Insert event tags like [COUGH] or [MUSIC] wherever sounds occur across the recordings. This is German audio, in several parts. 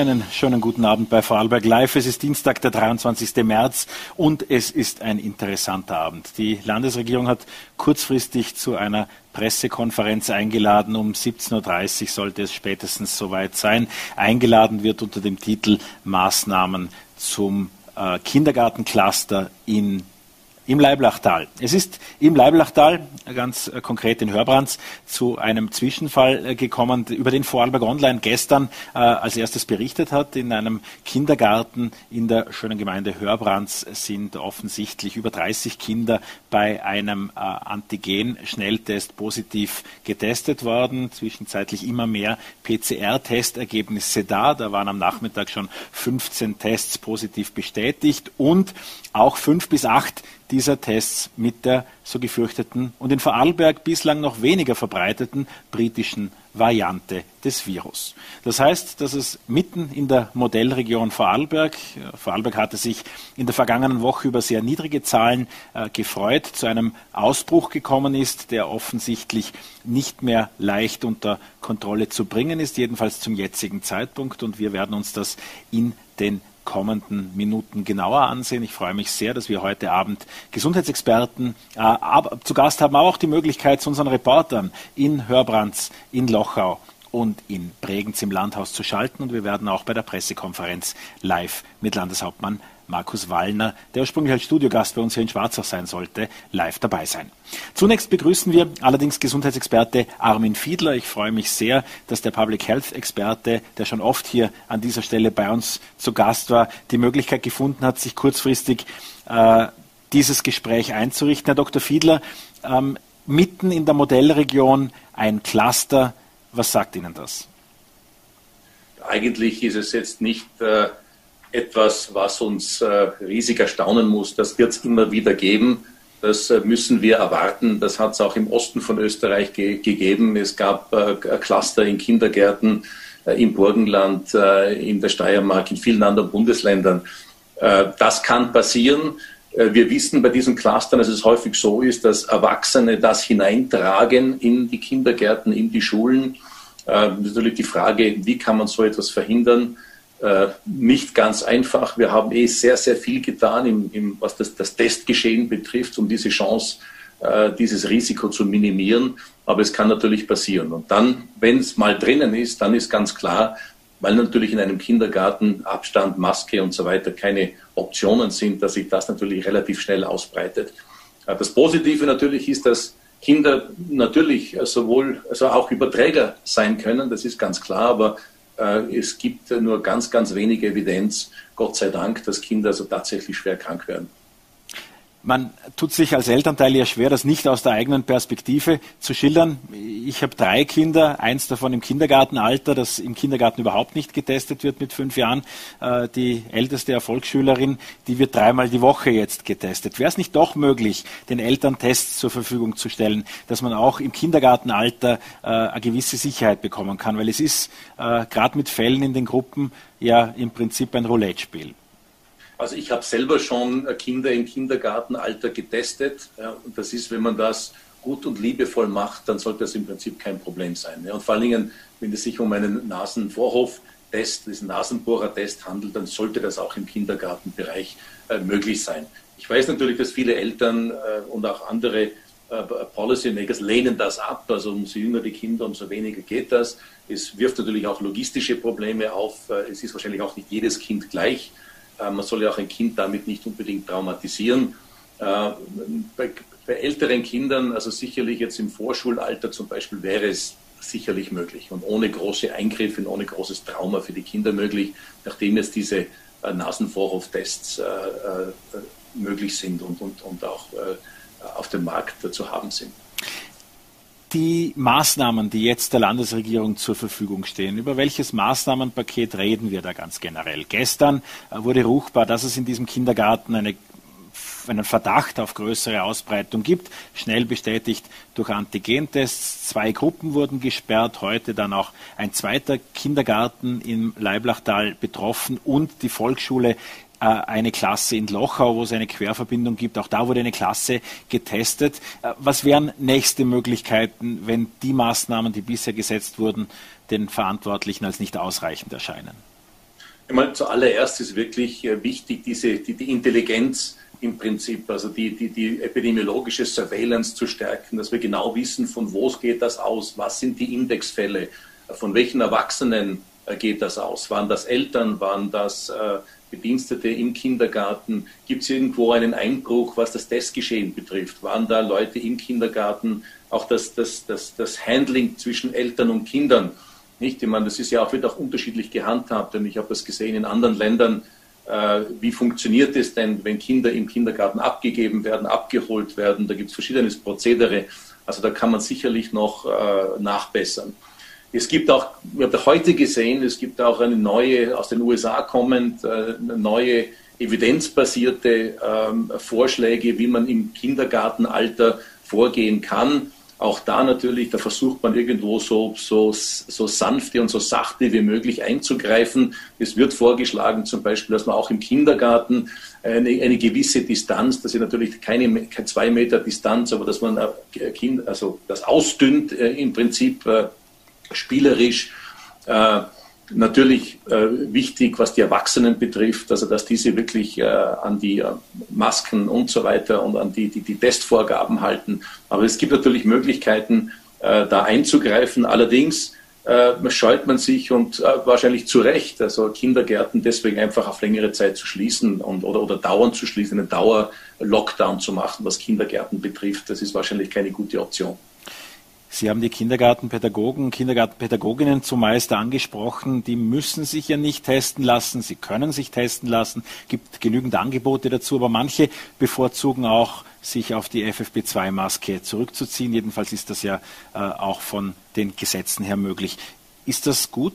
Einen schönen guten Abend bei Vorarlberg Live. Es ist Dienstag, der 23. März und es ist ein interessanter Abend. Die Landesregierung hat kurzfristig zu einer Pressekonferenz eingeladen. Um 17.30 Uhr sollte es spätestens soweit sein. Eingeladen wird unter dem Titel Maßnahmen zum äh, Kindergartencluster in im Leiblachtal. Es ist im Leiblachtal, ganz äh, konkret in Hörbrands, zu einem Zwischenfall äh, gekommen, über den Vorarlberg Online gestern äh, als erstes berichtet hat. In einem Kindergarten in der schönen Gemeinde Hörbrands sind offensichtlich über 30 Kinder bei einem äh, Antigen-Schnelltest positiv getestet worden. Zwischenzeitlich immer mehr PCR-Testergebnisse da. Da waren am Nachmittag schon 15 Tests positiv bestätigt und auch fünf bis acht dieser Tests mit der so gefürchteten und in Vorarlberg bislang noch weniger verbreiteten britischen Variante des Virus. Das heißt, dass es mitten in der Modellregion Vorarlberg, Vorarlberg hatte sich in der vergangenen Woche über sehr niedrige Zahlen äh, gefreut, zu einem Ausbruch gekommen ist, der offensichtlich nicht mehr leicht unter Kontrolle zu bringen ist, jedenfalls zum jetzigen Zeitpunkt. Und wir werden uns das in den kommenden Minuten genauer ansehen. Ich freue mich sehr, dass wir heute Abend Gesundheitsexperten äh, zu Gast haben, aber auch die Möglichkeit, zu unseren Reportern in Hörbrands, in Lochau und in Bregenz im Landhaus zu schalten. Und wir werden auch bei der Pressekonferenz live mit Landeshauptmann Markus Wallner, der ursprünglich als Studiogast bei uns hier in Schwarzach sein sollte, live dabei sein. Zunächst begrüßen wir allerdings Gesundheitsexperte Armin Fiedler. Ich freue mich sehr, dass der Public Health Experte, der schon oft hier an dieser Stelle bei uns zu Gast war, die Möglichkeit gefunden hat, sich kurzfristig äh, dieses Gespräch einzurichten. Herr Dr. Fiedler, ähm, mitten in der Modellregion ein Cluster. Was sagt Ihnen das? Eigentlich ist es jetzt nicht äh, etwas, was uns äh, riesig erstaunen muss. Das wird es immer wieder geben. Das äh, müssen wir erwarten. Das hat es auch im Osten von Österreich ge gegeben. Es gab äh, Cluster in Kindergärten im Burgenland, in der Steiermark, in vielen anderen Bundesländern. Das kann passieren. Wir wissen bei diesen Clustern, dass es häufig so ist, dass Erwachsene das hineintragen in die Kindergärten, in die Schulen. Natürlich die Frage, wie kann man so etwas verhindern? Äh, nicht ganz einfach. Wir haben eh sehr, sehr viel getan, im, im, was das, das, Testgeschehen betrifft, um diese Chance, äh, dieses Risiko zu minimieren. Aber es kann natürlich passieren. Und dann, wenn es mal drinnen ist, dann ist ganz klar, weil natürlich in einem Kindergarten Abstand, Maske und so weiter keine Optionen sind, dass sich das natürlich relativ schnell ausbreitet. Äh, das Positive natürlich ist, dass Kinder natürlich sowohl, also auch Überträger sein können, das ist ganz klar, aber äh, es gibt nur ganz, ganz wenig Evidenz, Gott sei Dank, dass Kinder also tatsächlich schwer krank werden. Man tut sich als Elternteil ja schwer, das nicht aus der eigenen Perspektive zu schildern. Ich habe drei Kinder, eins davon im Kindergartenalter, das im Kindergarten überhaupt nicht getestet wird mit fünf Jahren. Äh, die älteste Erfolgsschülerin, die wird dreimal die Woche jetzt getestet. Wäre es nicht doch möglich, den Eltern Tests zur Verfügung zu stellen, dass man auch im Kindergartenalter äh, eine gewisse Sicherheit bekommen kann? Weil es ist äh, gerade mit Fällen in den Gruppen ja im Prinzip ein Roulette-Spiel. Also ich habe selber schon Kinder im Kindergartenalter getestet. Ja, und das ist, wenn man das gut und liebevoll macht, dann sollte das im Prinzip kein Problem sein. Ja, und vor allen Dingen, wenn es sich um einen Nasenvorhof-Test, diesen Nasenbohrer-Test handelt, dann sollte das auch im Kindergartenbereich äh, möglich sein. Ich weiß natürlich, dass viele Eltern äh, und auch andere äh, Policymakers lehnen das ab. Also umso jünger die Kinder, umso weniger geht das. Es wirft natürlich auch logistische Probleme auf. Äh, es ist wahrscheinlich auch nicht jedes Kind gleich. Äh, man soll ja auch ein Kind damit nicht unbedingt traumatisieren. Äh, bei, bei älteren Kindern, also sicherlich jetzt im Vorschulalter zum Beispiel, wäre es sicherlich möglich und ohne große Eingriffe und ohne großes Trauma für die Kinder möglich, nachdem jetzt diese äh, Nasenvorhoftests möglich sind und, und, und auch auf dem Markt zu haben sind die Maßnahmen, die jetzt der Landesregierung zur Verfügung stehen, über welches Maßnahmenpaket reden wir da ganz generell? Gestern äh, wurde ruchbar, dass es in diesem Kindergarten eine einen Verdacht auf größere Ausbreitung gibt, schnell bestätigt durch Antigentests. Zwei Gruppen wurden gesperrt, heute dann auch ein zweiter Kindergarten im Leiblachtal betroffen und die Volksschule eine Klasse in Lochau, wo es eine Querverbindung gibt. Auch da wurde eine Klasse getestet. Äh, was wären nächste Möglichkeiten, wenn die Maßnahmen, die bisher gesetzt wurden, den Verantwortlichen als nicht ausreichend erscheinen? Meine, zuallererst ist wirklich äh, wichtig, diese, die, die Intelligenz im Prinzip, also die, die, die epidemiologische Surveillance zu stärken, dass wir genau wissen, von wo geht das aus, was sind die Indexfälle, von welchen Erwachsenen äh, geht das aus, waren das Eltern, waren das äh, Bedienstete im Kindergarten, gibt es irgendwo einen Einbruch, was das Testgeschehen betrifft, waren da Leute im Kindergarten, auch das, das, das, das Handling zwischen Eltern und Kindern, nicht? Ich meine, das ist ja auch, wird auch unterschiedlich gehandhabt, und ich habe das gesehen in anderen Ländern, äh, wie funktioniert es denn, wenn Kinder im Kindergarten abgegeben werden, abgeholt werden? Da gibt es verschiedenes Prozedere. Also da kann man sicherlich noch äh, nachbessern. Es gibt auch, wir haben heute gesehen, es gibt auch eine neue, aus den USA kommend, äh, neue evidenzbasierte ähm, Vorschläge, wie man im Kindergartenalter vorgehen kann. Auch da natürlich, da versucht man irgendwo so, so, so sanfte und so sachte wie möglich einzugreifen. Es wird vorgeschlagen, zum Beispiel, dass man auch im Kindergarten eine, eine gewisse Distanz, das ist natürlich keine, keine zwei Meter Distanz, aber dass man äh, kind, also das ausdünnt äh, im Prinzip spielerisch. Äh, natürlich äh, wichtig, was die Erwachsenen betrifft, also dass diese wirklich äh, an die Masken und so weiter und an die, die, die Testvorgaben halten. Aber es gibt natürlich Möglichkeiten, da einzugreifen. Allerdings scheut man sich und wahrscheinlich zu Recht, also Kindergärten deswegen einfach auf längere Zeit zu schließen und, oder, oder dauernd zu schließen, einen Dauer-Lockdown zu machen, was Kindergärten betrifft. Das ist wahrscheinlich keine gute Option. Sie haben die Kindergartenpädagogen, Kindergartenpädagoginnen zumeist angesprochen. Die müssen sich ja nicht testen lassen. Sie können sich testen lassen. Es gibt genügend Angebote dazu. Aber manche bevorzugen auch, sich auf die FFP2-Maske zurückzuziehen. Jedenfalls ist das ja äh, auch von den Gesetzen her möglich. Ist das gut?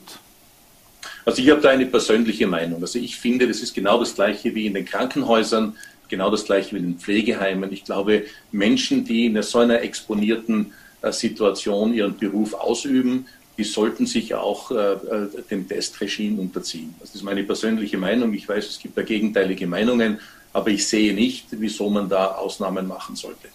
Also ich habe da eine persönliche Meinung. Also ich finde, das ist genau das Gleiche wie in den Krankenhäusern, genau das Gleiche wie in den Pflegeheimen. Ich glaube, Menschen, die in so einer exponierten Situation ihren Beruf ausüben, die sollten sich auch äh, äh, dem Testregime unterziehen. Das ist meine persönliche Meinung. Ich weiß, es gibt da gegenteilige Meinungen, aber ich sehe nicht, wieso man da Ausnahmen machen sollte.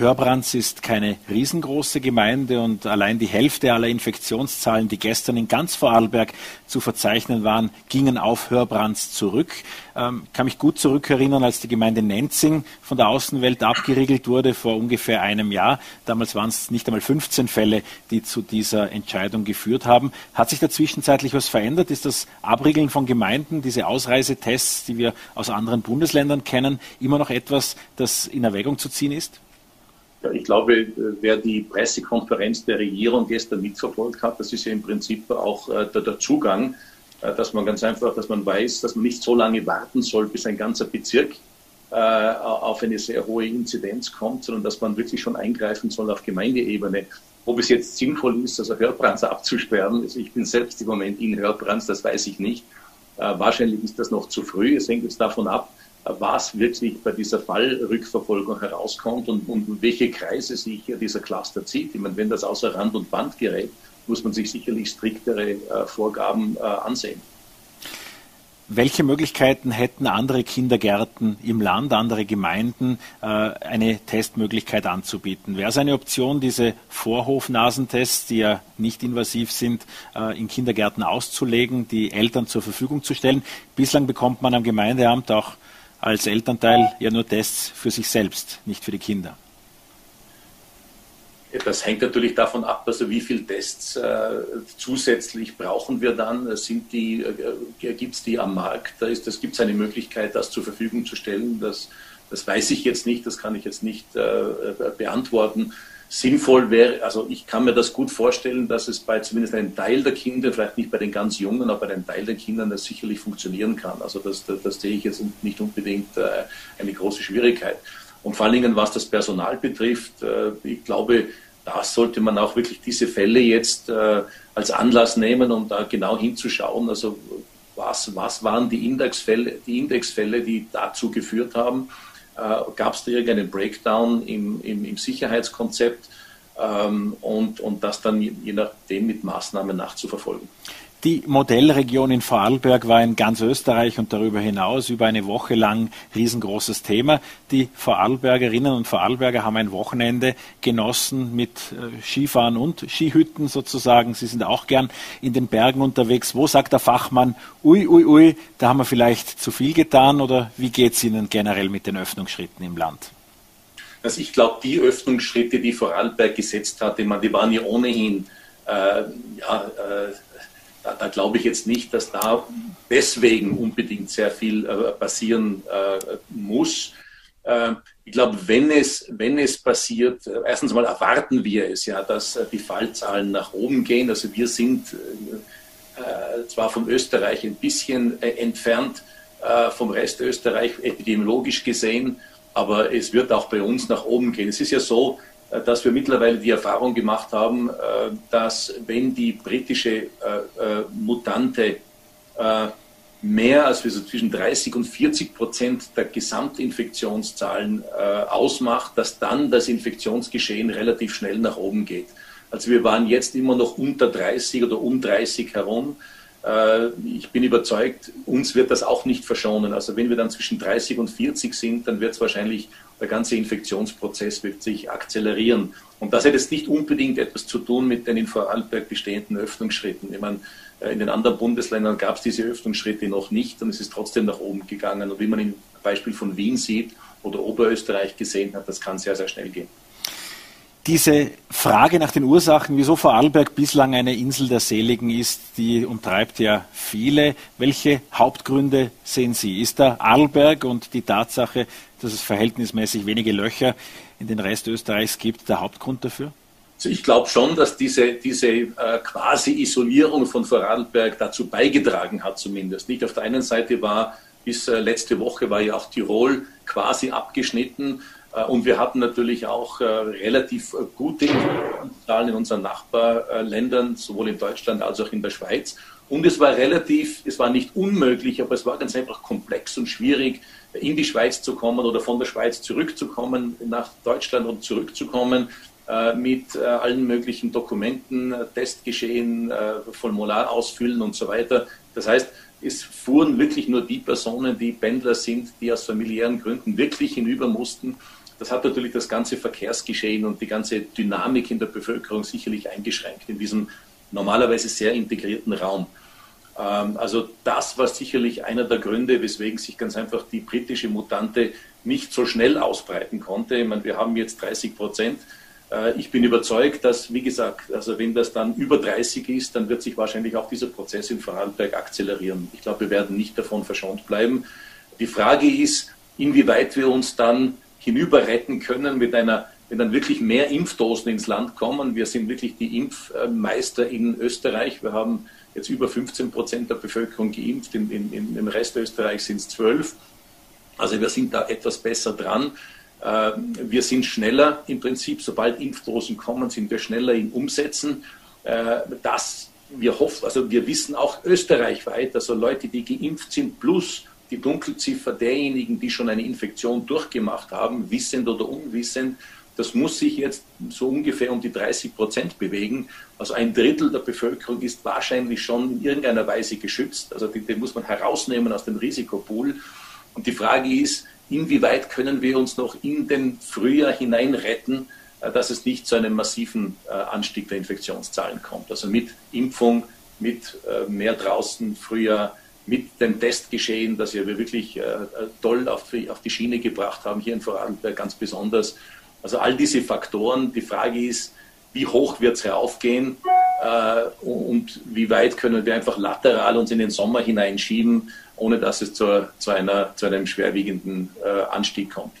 Hörbrands ist keine riesengroße Gemeinde und allein die Hälfte aller Infektionszahlen, die gestern in ganz Vorarlberg zu verzeichnen waren, gingen auf Hörbrands zurück. Ähm, kann mich gut zurückerinnern, als die Gemeinde Nenzing von der Außenwelt abgeriegelt wurde vor ungefähr einem Jahr. Damals waren es nicht einmal 15 Fälle, die zu dieser Entscheidung geführt haben. Hat sich da zwischenzeitlich was verändert? Ist das Abriegeln von Gemeinden, diese Ausreisetests, die wir aus anderen Bundesländern kennen, immer noch etwas, das in Erwägung zu ziehen ist? Ja, ich glaube, wer die Pressekonferenz der Regierung gestern mitverfolgt hat, das ist ja im Prinzip auch äh, der, der, Zugang, äh, dass man ganz einfach, dass man weiß, dass man nicht so lange warten soll, bis ein ganzer Bezirk äh, auf eine sehr hohe Inzidenz kommt, sondern dass man wirklich schon eingreifen soll auf Gemeindeebene. Ob es jetzt sinnvoll ist, also Hörbrands [LAUGHS] abzusperren, also ich bin selbst im Moment in Hörbrands, das weiß ich nicht. Äh, wahrscheinlich ist das noch zu früh. Es hängt jetzt davon ab, was wirklich bei dieser Fallrückverfolgung herauskommt und, und welche Kreise sich dieser Cluster zieht. Ich meine, wenn das außer Rand und Band gerät, muss man sich sicherlich striktere äh, Vorgaben äh, ansehen. Welche Möglichkeiten hätten andere Kindergärten im Land, andere Gemeinden, äh, eine Testmöglichkeit anzubieten? Wäre es eine Option, diese Vorhofnasentests, die ja nicht invasiv sind, äh, in Kindergärten auszulegen, die Eltern zur Verfügung zu stellen? Bislang bekommt man am Gemeindeamt auch als Elternteil ja nur Tests für sich selbst, nicht für die Kinder. Das hängt natürlich davon ab, also wie viele Tests äh, zusätzlich brauchen wir dann. Sind die, äh, gibt es die am Markt? Da ist, gibt es eine Möglichkeit, das zur Verfügung zu stellen. Das, das weiß ich jetzt nicht, das kann ich jetzt nicht äh, beantworten sinnvoll wäre, also ich kann mir das gut vorstellen, dass es bei zumindest einem Teil der Kinder, vielleicht nicht bei den ganz Jungen, aber bei einem Teil der Kinder das sicherlich funktionieren kann. Also das, das, das sehe ich jetzt nicht unbedingt äh, eine große Schwierigkeit. Und vor allen Dingen, was das Personal betrifft, äh, ich glaube, da sollte man auch wirklich diese Fälle jetzt äh, als Anlass nehmen, um da genau hinzuschauen. Also was, was waren die Indexfälle, die Indexfälle, die dazu geführt haben, gab es da irgendeinen Breakdown im, im, im Sicherheitskonzept ähm, und, und das dann je nachdem mit Maßnahmen nachzuverfolgen. Die Modellregion in Vorarlberg war in ganz Österreich und darüber hinaus über eine Woche lang riesengroßes Thema. Die Vorarlbergerinnen und Vorarlberger haben ein Wochenende genossen mit äh, Skifahren und Skihütten sozusagen. Sie sind auch gern in den Bergen unterwegs. Wo sagt der Fachmann, ui, ui, ui, da haben wir vielleicht zu viel getan oder wie geht es Ihnen generell mit den Öffnungsschritten im Land? Also ich glaube, die Öffnungsschritte, die Vorarlberg gesetzt hat, die waren ja ohnehin äh, ja, äh, da, da glaube ich jetzt nicht, dass da deswegen unbedingt sehr viel äh, passieren äh, muss. Äh, ich glaube, wenn es, wenn es passiert, äh, erstens mal erwarten wir es ja, dass äh, die Fallzahlen nach oben gehen. Also wir sind äh, zwar von Österreich ein bisschen entfernt vom Rest Österreich epidemiologisch gesehen, aber es wird auch bei uns nach oben gehen. Es ist ja so, dass wir mittlerweile die Erfahrung gemacht haben, äh, dass wenn die britische äh, Mutante mehr als so zwischen 30 und 40 Prozent der Gesamtinfektionszahlen ausmacht, dass dann das Infektionsgeschehen relativ schnell nach oben geht. Also wir waren jetzt immer noch unter 30 oder um 30 herum. Ich bin überzeugt, uns wird das auch nicht verschonen. Also wenn wir dann zwischen 30 und 40 sind, dann wird es wahrscheinlich der ganze Infektionsprozess wird sich akzelerieren. Und das hat jetzt nicht unbedingt etwas zu tun mit den in Vorarlberg bestehenden Öffnungsschritten. Ich meine, äh, in den anderen Bundesländern gab es diese Öffnungsschritte noch nicht und es ist trotzdem nach oben gegangen. Und wie man im Beispiel von Wien sieht oder Oberösterreich gesehen hat, das kann sehr, sehr schnell gehen. Diese Frage nach den Ursachen, wieso Vorarlberg bislang eine Insel der Seligen ist, die umtreibt ja viele. Welche Hauptgründe sehen Sie? Ist der Arlberg und die Tatsache, dass es verhältnismäßig wenige Löcher in den Rest Österreichs gibt, der Hauptgrund dafür? Also ich glaube schon, dass diese, diese äh, quasi Isolierung von Vorarlberg dazu beigetragen hat, zumindest. Nicht auf der einen Seite war bis äh, letzte Woche war ja auch Tirol quasi abgeschnitten. Äh, und wir hatten natürlich auch äh, relativ gute Zahlen in unseren Nachbarländern, sowohl in Deutschland als auch in der Schweiz. Und es war relativ, es war nicht unmöglich, aber es war ganz einfach komplex und schwierig, in die Schweiz zu kommen oder von der Schweiz zurückzukommen, nach Deutschland und zurückzukommen äh, mit allen möglichen Dokumenten, Testgeschehen, Formular ausfüllen und so weiter. Das heißt, es fuhren wirklich nur die Personen, die Pendler sind, die aus familiären Gründen wirklich hinüber mussten. Das hat natürlich das ganze Verkehrsgeschehen und die ganze Dynamik in der Bevölkerung sicherlich eingeschränkt in diesem normalerweise sehr integrierten Raum. Ähm, also das war sicherlich einer der Gründe, weswegen sich ganz einfach die britische Mutante nicht so schnell ausbreiten konnte. Ich meine, wir haben jetzt 30 Prozent. Äh, ich bin überzeugt, dass, wie gesagt, also wenn das dann über 30 ist, dann wird sich wahrscheinlich auch dieser Prozess in Vorarlberg akzelerieren. Ich glaube, wir werden nicht davon verschont bleiben. Die Frage ist, inwieweit wir uns dann hinüber retten können mit einer wenn dann wirklich mehr Impfdosen ins Land kommen. Wir sind wirklich die Impfmeister in Österreich. Wir haben jetzt über 15 Prozent der Bevölkerung geimpft. In, in, in, Im Rest Österreichs sind es 12. Also wir sind da etwas besser dran. Äh, wir sind schneller im Prinzip, sobald Impfdosen kommen, sind wir schneller im Umsetzen. Äh, das wir hoffen, also wir wissen auch österreichweit, also Leute, die geimpft sind, plus die Dunkelziffer derjenigen, die schon eine Infektion durchgemacht haben, wissend oder unwissend, das muss sich jetzt so ungefähr um die 30 Prozent bewegen. Also ein Drittel der Bevölkerung ist wahrscheinlich schon in irgendeiner Weise geschützt. Also den, den muss man herausnehmen aus dem Risikopool. Und die Frage ist, inwieweit können wir uns noch in den Frühjahr hinein retten, äh, dass es nicht zu einem massiven äh, Anstieg der Infektionszahlen kommt. Also mit Impfung, mit äh, mehr draußen Frühjahr, mit dem Testgeschehen, das wir wirklich äh, toll auf die, auf die Schiene gebracht haben, hier in Vorarlberg ganz besonders. Also all diese Faktoren, die Frage ist, wie hoch wird es raufgehen äh, und wie weit können wir einfach lateral uns in den Sommer hineinschieben, ohne dass es zu, zu, einer, zu einem schwerwiegenden äh, Anstieg kommt.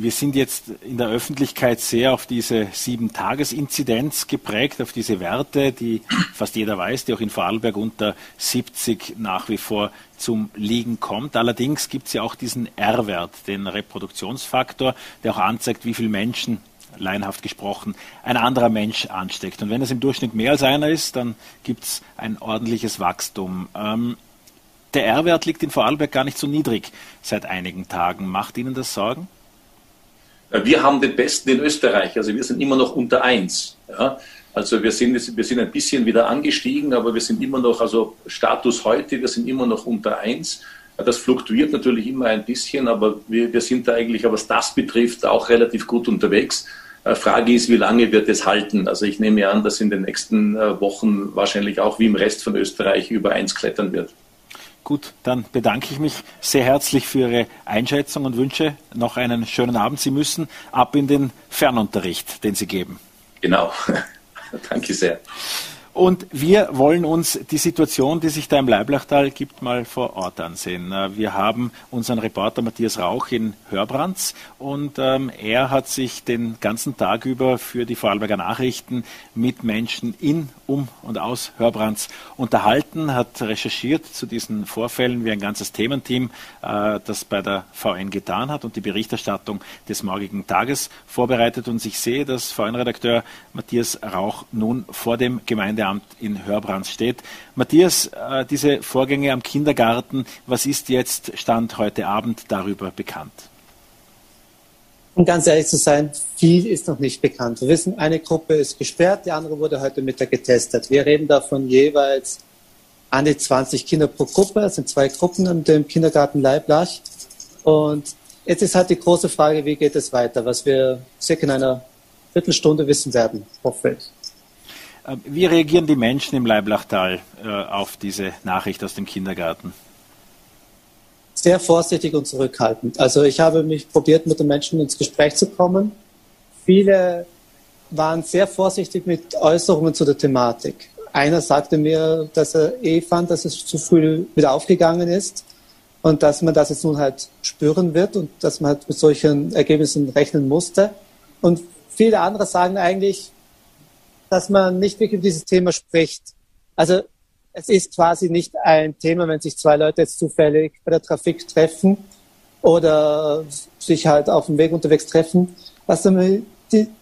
Wir sind jetzt in der Öffentlichkeit sehr auf diese Sieben-Tages-Inzidenz geprägt, auf diese Werte, die fast jeder weiß, die auch in Vorarlberg unter 70 nach wie vor zum Liegen kommt. Allerdings gibt es ja auch diesen R-Wert, den Reproduktionsfaktor, der auch anzeigt, wie viele Menschen laienhaft gesprochen, ein anderer Mensch ansteckt. Und wenn es im Durchschnitt mehr als einer ist, dann gibt es ein ordentliches Wachstum. Ähm, der R-Wert liegt in Vorarlberg gar nicht so niedrig seit einigen Tagen. Macht Ihnen das Sorgen? Wir haben den besten in Österreich, also wir sind immer noch unter eins. Ja? Also wir sind, wir sind ein bisschen wieder angestiegen, aber wir sind immer noch, also Status heute, wir sind immer noch unter 1. Das fluktuiert natürlich immer ein bisschen, aber wir, wir sind da eigentlich, was das betrifft, auch relativ gut unterwegs. Äh, Frage ist, wie lange wird es halten? Also ich nehme an, dass in den nächsten äh, Wochen wahrscheinlich auch wie im Rest von Österreich über 1 klettern wird. Gut, dann bedanke ich mich sehr herzlich für Ihre Einschätzung und wünsche noch einen schönen Abend. Sie müssen ab in den Fernunterricht, den Sie geben. Genau. [LAUGHS] Danke sehr. Und wir wollen uns die Situation, die sich da im Leiblachtal gibt, mal vor Ort ansehen. Äh, wir haben unseren Reporter Matthias Rauch in Hörbrands und ähm, er hat sich den ganzen Tag über für die Vorarlberger Nachrichten mit Menschen in, um und aus Hörbrands unterhalten, hat recherchiert zu diesen Vorfällen wie ein ganzes Thementeam, äh, das bei der VN getan hat und die Berichterstattung des morgigen Tages vorbereitet. Und ich sehe, dass VN-Redakteur Matthias Rauch nun vor dem Gemeindeamt Jugendamt in Hörbrands steht. Matthias, äh, diese Vorgänge am Kindergarten, was ist jetzt Stand heute Abend darüber bekannt? Um ganz ehrlich zu sein, viel ist noch nicht bekannt. Wir wissen, eine Gruppe ist gesperrt, die andere wurde heute Mittag getestet. Wir reden davon jeweils an die 20 Kinder pro Gruppe. Es sind zwei Gruppen in dem Kindergarten Leiblach. Und jetzt ist halt die große Frage, wie geht es weiter, was wir circa in einer Viertelstunde wissen werden, hoffe ich. Äh, wie reagieren die Menschen im Leiblachtal äh, auf diese Nachricht aus dem Kindergarten? Sehr vorsichtig und zurückhaltend. Also ich habe mich probiert, mit den Menschen ins Gespräch zu kommen. Viele waren sehr vorsichtig mit Äußerungen zu der Thematik. Einer sagte mir, dass er eh fand, dass es zu früh wieder aufgegangen ist und dass man das jetzt nun halt spüren wird und dass man halt mit solchen Ergebnissen rechnen musste. Und viele andere sagen eigentlich, dass man nicht wirklich über dieses Thema spricht. Also es ist quasi nicht ein Thema, wenn sich zwei Leute jetzt zufällig bei der Trafik treffen oder sich halt auf dem Weg unterwegs treffen, was, damit,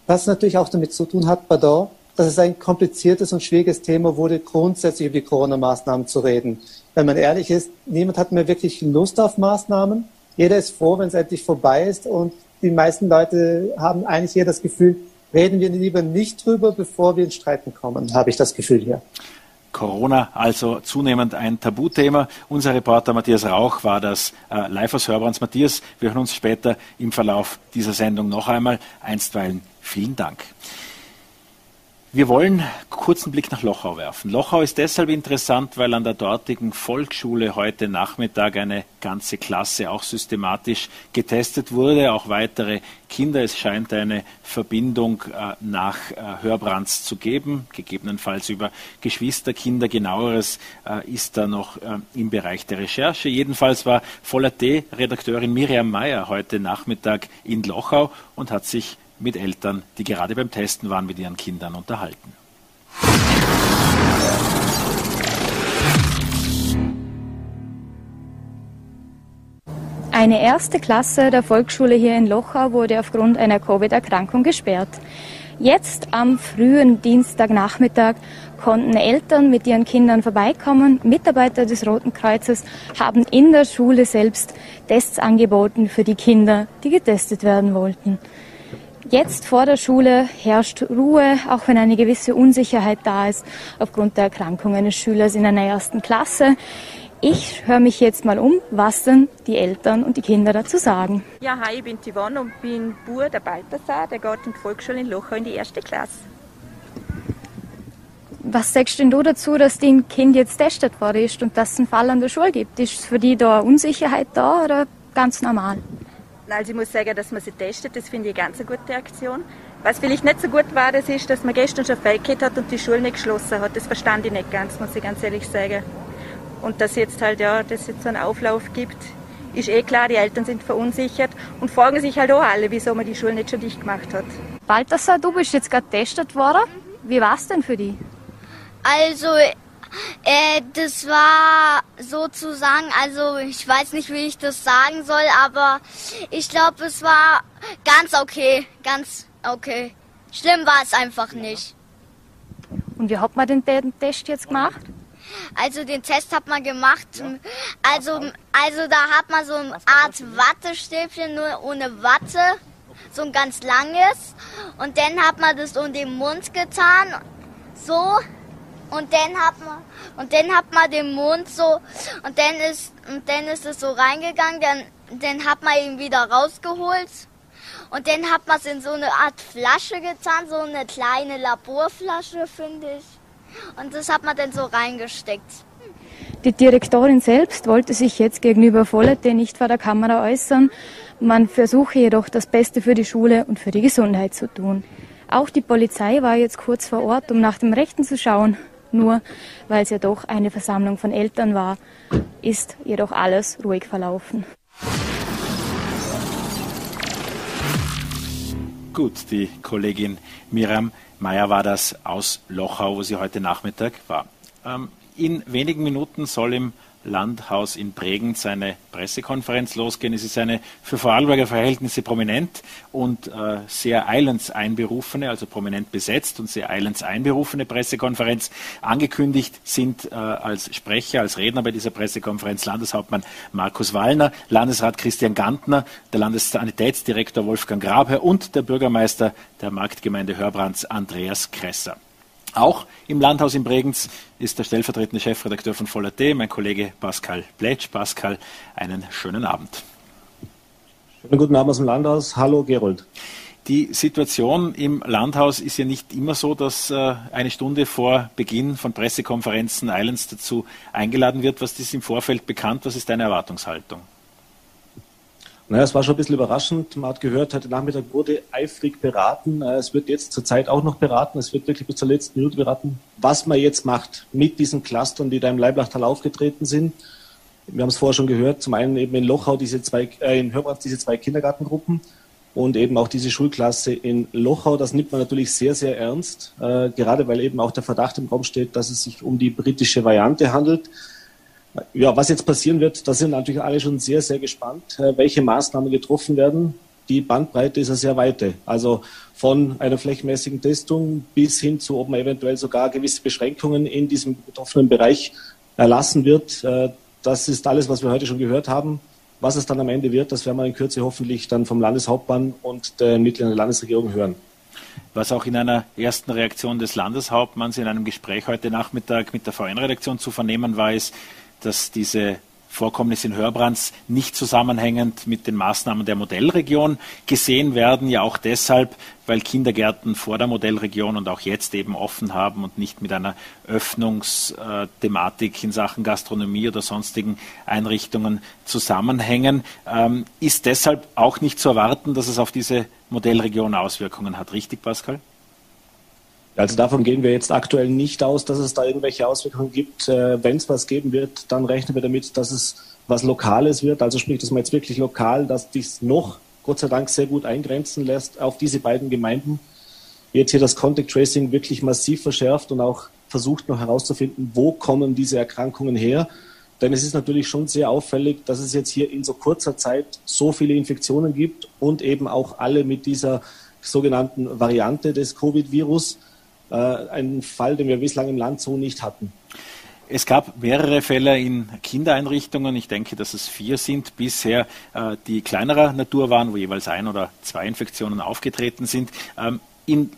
was natürlich auch damit zu tun hat, pardon, dass es ein kompliziertes und schwieriges Thema wurde, grundsätzlich über die Corona-Maßnahmen zu reden. Wenn man ehrlich ist, niemand hat mehr wirklich Lust auf Maßnahmen. Jeder ist froh, wenn es endlich vorbei ist und die meisten Leute haben eigentlich eher das Gefühl, reden wir lieber nicht drüber, bevor wir ins Streiten kommen, habe ich das Gefühl hier. Corona also zunehmend ein Tabuthema. Unser Reporter Matthias Rauch war das äh, live aus Hörbrands. Matthias, wir hören uns später im Verlauf dieser Sendung noch einmal. Einstweilen vielen Dank. Wir wollen kurzen Blick nach Lochau werfen. Lochau ist deshalb interessant, weil an der dortigen Volksschule heute Nachmittag eine ganze Klasse auch systematisch getestet wurde, auch weitere Kinder. Es scheint eine Verbindung äh, nach äh, Hörbrands zu geben, gegebenenfalls über Geschwisterkinder. Genaueres äh, ist da noch äh, im Bereich der Recherche. Jedenfalls war Voller-T-Redakteurin Miriam Mayer heute Nachmittag in Lochau und hat sich mit Eltern, die gerade beim Testen waren, mit ihren Kindern unterhalten. Eine erste Klasse der Volksschule hier in Lochau wurde aufgrund einer Covid-Erkrankung gesperrt. Jetzt am frühen Dienstagnachmittag konnten Eltern mit ihren Kindern vorbeikommen. Mitarbeiter des Roten Kreuzes haben in der Schule selbst Tests angeboten für die Kinder, die getestet werden wollten. Jetzt vor der Schule herrscht Ruhe, auch wenn eine gewisse Unsicherheit da ist aufgrund der Erkrankung eines Schülers in einer ersten Klasse. Ich höre mich jetzt mal um, was denn die Eltern und die Kinder dazu sagen. Ja, hi, ich bin Yvonne und bin Bur der Balthasar, der geht in die Volksschule in Lochau in die erste Klasse. Was sagst denn du dazu, dass dein Kind jetzt testet worden ist und dass es einen Fall an der Schule gibt? Ist für die da Unsicherheit da oder ganz normal? Also ich muss sagen, dass man sie testet, das finde ich eine ganz gute Aktion. Was vielleicht nicht so gut war, das ist, dass man gestern schon Fake hat und die Schule nicht geschlossen hat. Das verstand ich nicht ganz, muss ich ganz ehrlich sagen. Und dass jetzt halt, ja, dass jetzt so einen Auflauf gibt, ist eh klar, die Eltern sind verunsichert und fragen sich halt auch alle, wieso man die Schule nicht schon dicht gemacht hat. Balthasar, du bist jetzt gerade getestet worden. Wie war es denn für dich? Also äh, das war sozusagen, also ich weiß nicht, wie ich das sagen soll, aber ich glaube, es war ganz okay, ganz okay. Schlimm war es einfach nicht. Und wie hat man den Test jetzt gemacht? Also den Test hat man gemacht. Also, also da hat man so eine Art Wattestäbchen, nur ohne Watte, so ein ganz langes. Und dann hat man das um den Mund getan so und dann hat man und dann hat man den Mond so und dann ist und dann ist es so reingegangen, dann dann hat man ihn wieder rausgeholt und dann hat man es in so eine Art Flasche getan, so eine kleine Laborflasche, finde ich. Und das hat man dann so reingesteckt. Die Direktorin selbst wollte sich jetzt gegenüber Vollete nicht vor der Kamera äußern. Man versuche jedoch das Beste für die Schule und für die Gesundheit zu tun. Auch die Polizei war jetzt kurz vor Ort, um nach dem Rechten zu schauen. Nur weil es ja doch eine Versammlung von Eltern war, ist jedoch alles ruhig verlaufen. Gut, die Kollegin Miriam Meyer war das aus Lochau, wo sie heute Nachmittag war. Ähm, in wenigen Minuten soll im Landhaus in Bregenz eine Pressekonferenz losgehen. Es ist eine für Vorarlberger Verhältnisse prominent und äh, sehr eilends einberufene, also prominent besetzt und sehr eilends einberufene Pressekonferenz. Angekündigt sind äh, als Sprecher, als Redner bei dieser Pressekonferenz Landeshauptmann Markus Wallner, Landesrat Christian Gantner, der Landessanitätsdirektor Wolfgang Grabherr und der Bürgermeister der Marktgemeinde Hörbrands Andreas Kresser. Auch im Landhaus in Bregenz ist der stellvertretende Chefredakteur von Voller T, mein Kollege Pascal Pletsch. Pascal, einen schönen Abend. Schönen guten Abend aus dem Landhaus. Hallo Gerold. Die Situation im Landhaus ist ja nicht immer so, dass äh, eine Stunde vor Beginn von Pressekonferenzen Islands dazu eingeladen wird. Was ist im Vorfeld bekannt? Was ist deine Erwartungshaltung? Naja, es war schon ein bisschen überraschend. Man hat gehört, heute Nachmittag wurde eifrig beraten. Es wird jetzt zurzeit auch noch beraten. Es wird wirklich bis zur letzten Minute beraten, was man jetzt macht mit diesen Clustern, die da im Leiblachtal aufgetreten sind. Wir haben es vorher schon gehört. Zum einen eben in Lochau diese zwei, äh, in Hörbrands diese zwei Kindergartengruppen und eben auch diese Schulklasse in Lochau. Das nimmt man natürlich sehr, sehr ernst, äh, gerade weil eben auch der Verdacht im Raum steht, dass es sich um die britische Variante handelt. Ja, was jetzt passieren wird, da sind natürlich alle schon sehr, sehr gespannt, äh, welche Maßnahmen getroffen werden. Die Bandbreite ist ja sehr weite. Also von einer flächenmäßigen Testung bis hin zu, ob man eventuell sogar gewisse Beschränkungen in diesem betroffenen Bereich erlassen wird. Äh, das ist alles, was wir heute schon gehört haben. Was es dann am Ende wird, das werden wir in Kürze hoffentlich dann vom Landeshauptmann und der Mittleren Landesregierung hören. Was auch in einer ersten Reaktion des Landeshauptmanns in einem Gespräch heute Nachmittag mit der VN-Redaktion zu vernehmen war, ist, dass diese Vorkommnisse in Hörbrands nicht zusammenhängend mit den Maßnahmen der Modellregion gesehen werden. Ja auch deshalb, weil Kindergärten vor der Modellregion und auch jetzt eben offen haben und nicht mit einer Öffnungsthematik in Sachen Gastronomie oder sonstigen Einrichtungen zusammenhängen. Ähm, ist deshalb auch nicht zu erwarten, dass es auf diese Modellregion Auswirkungen hat. Richtig, Pascal? Also davon gehen wir jetzt aktuell nicht aus, dass es da irgendwelche Auswirkungen gibt. Äh, Wenn es was geben wird, dann rechnen wir damit, dass es was Lokales wird. Also sprich, dass man jetzt wirklich lokal, dass dies noch, Gott sei Dank, sehr gut eingrenzen lässt auf diese beiden Gemeinden. Jetzt hier das Contact Tracing wirklich massiv verschärft und auch versucht noch herauszufinden, wo kommen diese Erkrankungen her. Denn es ist natürlich schon sehr auffällig, dass es jetzt hier in so kurzer Zeit so viele Infektionen gibt und eben auch alle mit dieser sogenannten Variante des Covid-Virus. Äh, ein Fall, den wir bislang im Land so nicht hatten. Es gab mehrere Fälle in Kindereinrichtungen. Ich denke, dass es vier sind bisher, äh, die kleinerer Natur waren, wo jeweils ein oder zwei Infektionen aufgetreten sind. Ähm, in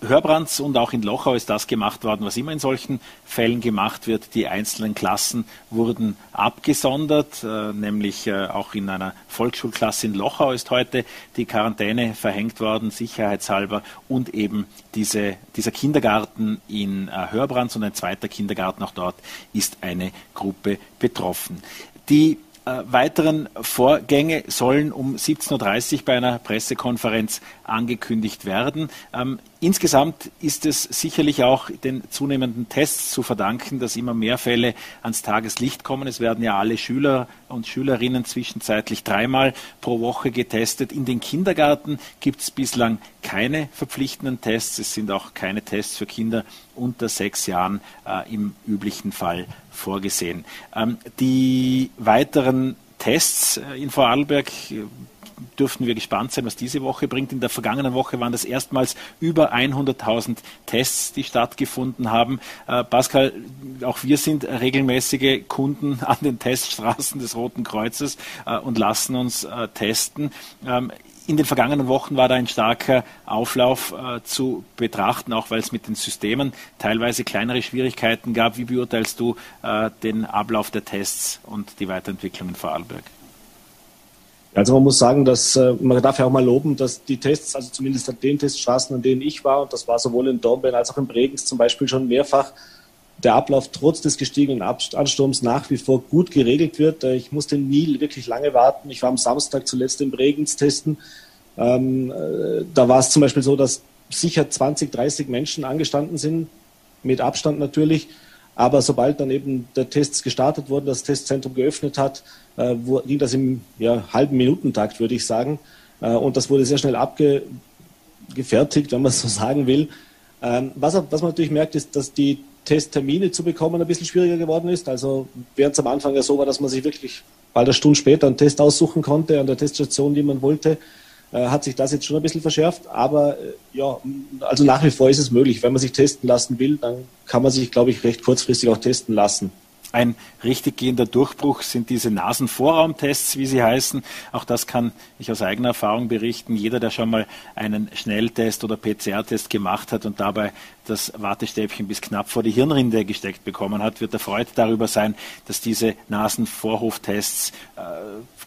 Hörbrands und auch in Lochau ist das gemacht worden, was immer in solchen Fällen gemacht wird. Die einzelnen Klassen wurden abgesondert, äh, nämlich äh, auch in einer Volksschulklasse in Lochau ist heute die Quarantäne verhängt worden, sicherheitshalber, und eben diese, dieser Kindergarten in äh, Hörbrands und ein zweiter Kindergarten auch dort ist eine Gruppe betroffen. Die äh, weiteren Vorgänge sollen um 17.30 Uhr bei einer Pressekonferenz angekündigt werden. Ähm, insgesamt ist es sicherlich auch den zunehmenden Tests zu verdanken, dass immer mehr Fälle ans Tageslicht kommen. Es werden ja alle Schüler und Schülerinnen zwischenzeitlich dreimal pro Woche getestet. In den Kindergarten gibt es bislang keine verpflichtenden Tests. Es sind auch keine Tests für Kinder unter sechs Jahren äh, im üblichen Fall vorgesehen. Ähm, die weiteren Tests äh, in Vorarlberg äh, dürften wir gespannt sein, was diese Woche bringt. In der vergangenen Woche waren das erstmals über 100.000 Tests, die stattgefunden haben. Äh, Pascal, auch wir sind regelmäßige Kunden an den Teststraßen des Roten Kreuzes äh, und lassen uns äh, testen. Ähm, in den vergangenen Wochen war da ein starker Auflauf äh, zu betrachten, auch weil es mit den Systemen teilweise kleinere Schwierigkeiten gab. Wie beurteilst du äh, den Ablauf der Tests und die Weiterentwicklung in Vorarlberg? Also man muss sagen, dass äh, man darf ja auch mal loben, dass die Tests, also zumindest an den Teststraßen, an denen ich war, und das war sowohl in Dornbirn als auch in Bregenz zum Beispiel schon mehrfach, der Ablauf trotz des gestiegenen Ansturms nach wie vor gut geregelt wird. Äh, ich musste nie wirklich lange warten. Ich war am Samstag zuletzt in Bregenz testen. Ähm, äh, da war es zum Beispiel so, dass sicher 20, 30 Menschen angestanden sind, mit Abstand natürlich. Aber sobald dann eben der Test gestartet wurde, das Testzentrum geöffnet hat, äh, wo, ging das im ja, halben Minutentakt, würde ich sagen. Äh, und das wurde sehr schnell abgefertigt, wenn man so [LAUGHS] sagen will. Ähm, was, was man natürlich merkt, ist, dass die Testtermine zu bekommen ein bisschen schwieriger geworden ist. Also während es am Anfang ja so war, dass man sich wirklich bald eine Stunde später einen Test aussuchen konnte an der Teststation, die man wollte, äh, hat sich das jetzt schon ein bisschen verschärft. Aber äh, ja, also nach wie vor ist es möglich. Wenn man sich testen lassen will, dann kann man sich, glaube ich, recht kurzfristig auch testen lassen. Ein richtig gehender Durchbruch sind diese Nasenvorraumtests, wie sie heißen. Auch das kann ich aus eigener Erfahrung berichten. Jeder, der schon mal einen Schnelltest oder PCR-Test gemacht hat und dabei das Wattestäbchen bis knapp vor die Hirnrinde gesteckt bekommen hat, wird erfreut darüber sein, dass diese Nasenvorhoftests äh,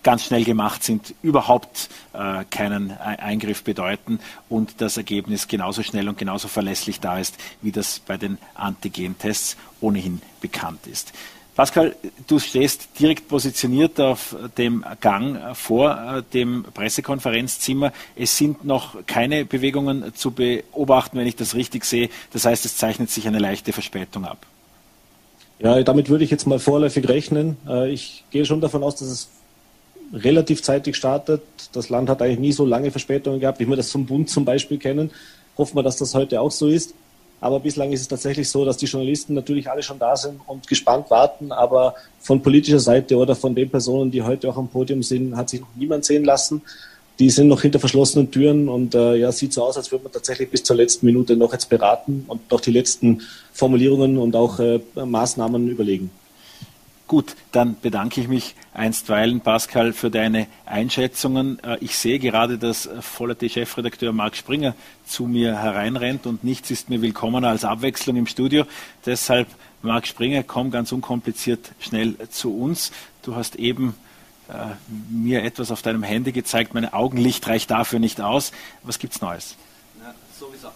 ganz schnell gemacht sind, überhaupt äh, keinen Eingriff bedeuten und das Ergebnis genauso schnell und genauso verlässlich da ist, wie das bei den Antigen-Tests ohnehin bekannt ist. Pascal, du stehst direkt positioniert auf dem Gang vor äh, dem Pressekonferenzzimmer. Es sind noch keine Bewegungen zu beobachten, wenn ich das richtig sehe. Das heißt, es zeichnet sich eine leichte Verspätung ab. Ja, damit würde ich jetzt mal vorläufig rechnen. Äh, ich gehe schon davon aus, dass es relativ zeitig startet. Das Land hat eigentlich nie so lange Verspätungen gehabt, wie wir das zum Bund zum Beispiel kennen. Hoffen wir, dass das heute auch so ist. Aber bislang ist es tatsächlich so, dass die Journalisten natürlich alle schon da sind und gespannt warten. Aber von politischer Seite oder von den Personen, die heute auch am Podium sind, hat sich noch niemand sehen lassen. Die sind noch hinter verschlossenen Türen und äh, ja, sieht so aus, als würde man tatsächlich bis zur letzten Minute noch jetzt beraten und noch die letzten Formulierungen und auch äh, Maßnahmen überlegen. Gut, dann bedanke ich mich einstweilen, Pascal, für deine Einschätzungen. Äh, ich sehe gerade, dass Vollert-Chefredakteur Marc Springer zu mir hereinrennt und nichts ist mir willkommener als Abwechslung im Studio. Deshalb, Marc Springer, komm ganz unkompliziert schnell zu uns. Du hast eben äh, mir etwas auf deinem Handy gezeigt. Meine Augenlicht reicht dafür nicht aus. Was gibt's Neues? Ja, sowieso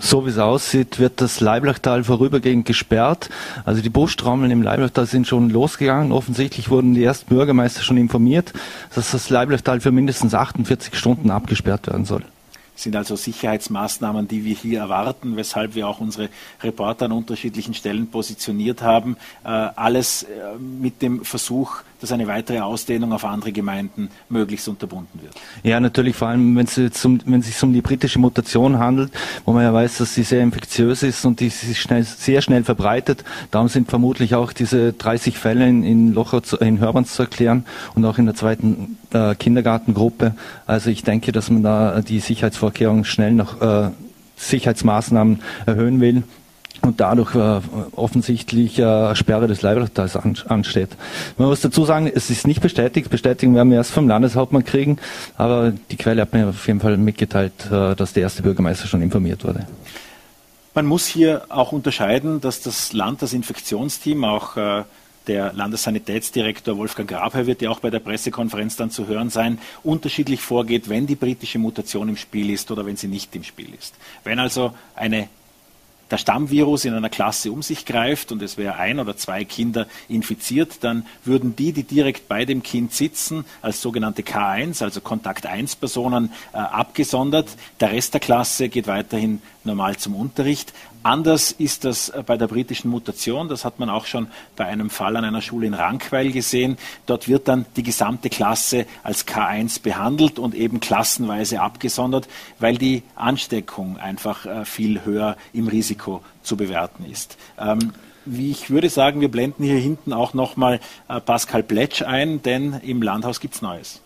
so wie es aussieht, wird das Leiblachtal vorübergehend gesperrt. Also die Buschtrommeln im Leiblachtal sind schon losgegangen. Offensichtlich wurden die ersten Bürgermeister schon informiert, dass das Leiblachtal für mindestens 48 Stunden abgesperrt werden soll sind also Sicherheitsmaßnahmen, die wir hier erwarten, weshalb wir auch unsere Reporter an unterschiedlichen Stellen positioniert haben. Äh, alles äh, mit dem Versuch, dass eine weitere Ausdehnung auf andere Gemeinden möglichst unterbunden wird. Ja, natürlich, vor allem wenn es, um, wenn es sich um die britische Mutation handelt, wo man ja weiß, dass sie sehr infektiös ist und die sich schnell, sehr schnell verbreitet. Darum sind vermutlich auch diese 30 Fälle in, in Locher, in Hörbans zu erklären und auch in der zweiten äh, Kindergartengruppe. Also ich denke, dass man da die Sicherheitsvorkehrungen schnell noch äh, Sicherheitsmaßnahmen erhöhen will und dadurch äh, offensichtlich äh, Sperre des Leibertals an, ansteht. Man muss dazu sagen, es ist nicht bestätigt. Bestätigung werden wir erst vom Landeshauptmann kriegen, aber die Quelle hat mir auf jeden Fall mitgeteilt, äh, dass der erste Bürgermeister schon informiert wurde. Man muss hier auch unterscheiden, dass das Land, das Infektionsteam, auch äh, der Landessanitätsdirektor Wolfgang Grabherr wird ja auch bei der Pressekonferenz dann zu hören sein, unterschiedlich vorgeht, wenn die britische Mutation im Spiel ist oder wenn sie nicht im Spiel ist. Wenn also eine der Stammvirus in einer Klasse um sich greift und es wäre ein oder zwei Kinder infiziert, dann würden die, die direkt bei dem Kind sitzen, als sogenannte K1, also Kontakt 1 Personen, äh, abgesondert. Der Rest der Klasse geht weiterhin normal zum Unterricht. Anders ist das äh, bei der britischen Mutation. Das hat man auch schon bei einem Fall an einer Schule in Rankweil gesehen. Dort wird dann die gesamte Klasse als K1 behandelt und eben klassenweise abgesondert, weil die Ansteckung einfach äh, viel höher im Risiko zu bewerten ist. Ähm, wie ich würde sagen, wir blenden hier hinten auch nochmal äh, Pascal Pletsch ein, denn im Landhaus gibt es Neues.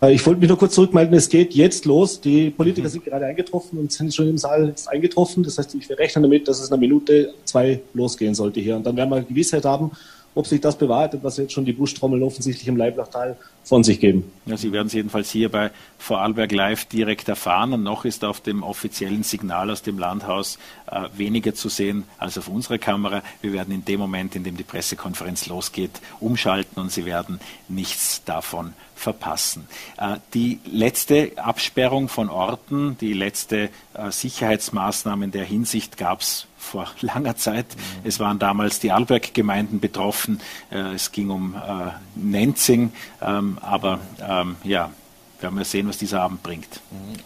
Äh, ich wollte mich nur kurz zurückmelden, es geht jetzt los. Die Politiker sind gerade eingetroffen und sind schon im Saal jetzt eingetroffen. Das heißt, ich rechne damit, dass es in einer Minute, zwei losgehen sollte hier. Und dann werden wir Gewissheit haben ob sich das bewahrheitet, was jetzt schon die Buschtrommeln offensichtlich im Leiblachtal von sich geben. Ja, Sie werden es jedenfalls hier bei Vorarlberg Live direkt erfahren und noch ist auf dem offiziellen Signal aus dem Landhaus äh, weniger zu sehen als auf unserer Kamera. Wir werden in dem Moment, in dem die Pressekonferenz losgeht, umschalten und Sie werden nichts davon verpassen. Äh, die letzte Absperrung von Orten, die letzte äh, Sicherheitsmaßnahme in der Hinsicht gab es vor [LAUGHS] langer Zeit. Mhm. Es waren damals die Arlberg-Gemeinden betroffen. Äh, es ging um Nenzing, ähm, aber ähm, ja, werden wir sehen, was dieser Abend bringt.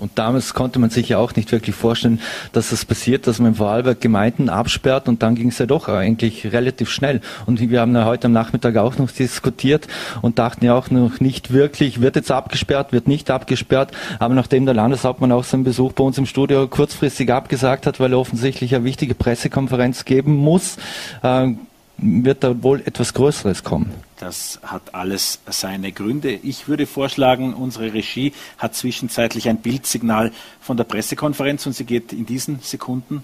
Und damals konnte man sich ja auch nicht wirklich vorstellen, dass das passiert, dass man in Vorarlberg Gemeinden absperrt und dann ging es ja doch eigentlich relativ schnell. Und wir haben ja heute am Nachmittag auch noch diskutiert und dachten ja auch noch nicht wirklich, wird jetzt abgesperrt, wird nicht abgesperrt. Aber nachdem der Landeshauptmann auch seinen Besuch bei uns im Studio kurzfristig abgesagt hat, weil er offensichtlich eine wichtige Pressekonferenz geben muss, äh, wird da wohl etwas Größeres kommen. Das hat alles seine Gründe. Ich würde vorschlagen, unsere Regie hat zwischenzeitlich ein Bildsignal von der Pressekonferenz und sie geht in diesen Sekunden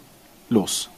los.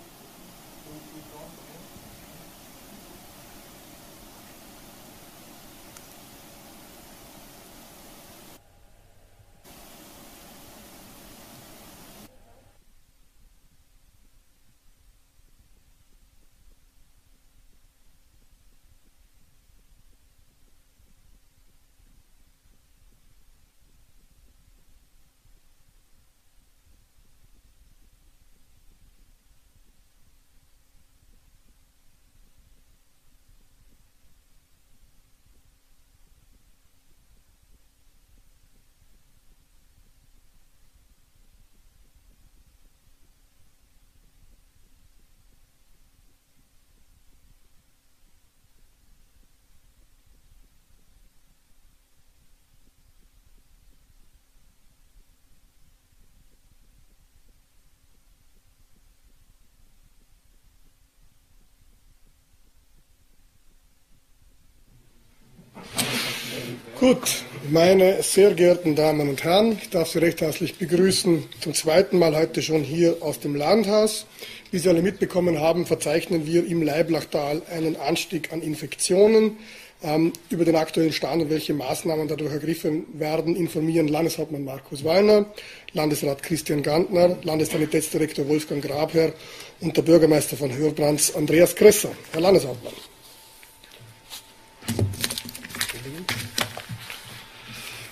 Gut, meine sehr geehrten Damen und Herren, ich darf Sie recht herzlich begrüßen, zum zweiten Mal heute schon hier aus dem Landhaus. Wie Sie alle mitbekommen haben, verzeichnen wir im Leiblachtal einen Anstieg an Infektionen. Ähm, über den aktuellen Stand und welche Maßnahmen dadurch ergriffen werden, informieren Landeshauptmann Markus Wallner, Landesrat Christian Gantner, Landessanitätsdirektor Wolfgang Grabherr und der Bürgermeister von Hörbrands Andreas Kresser. Herr Landeshauptmann.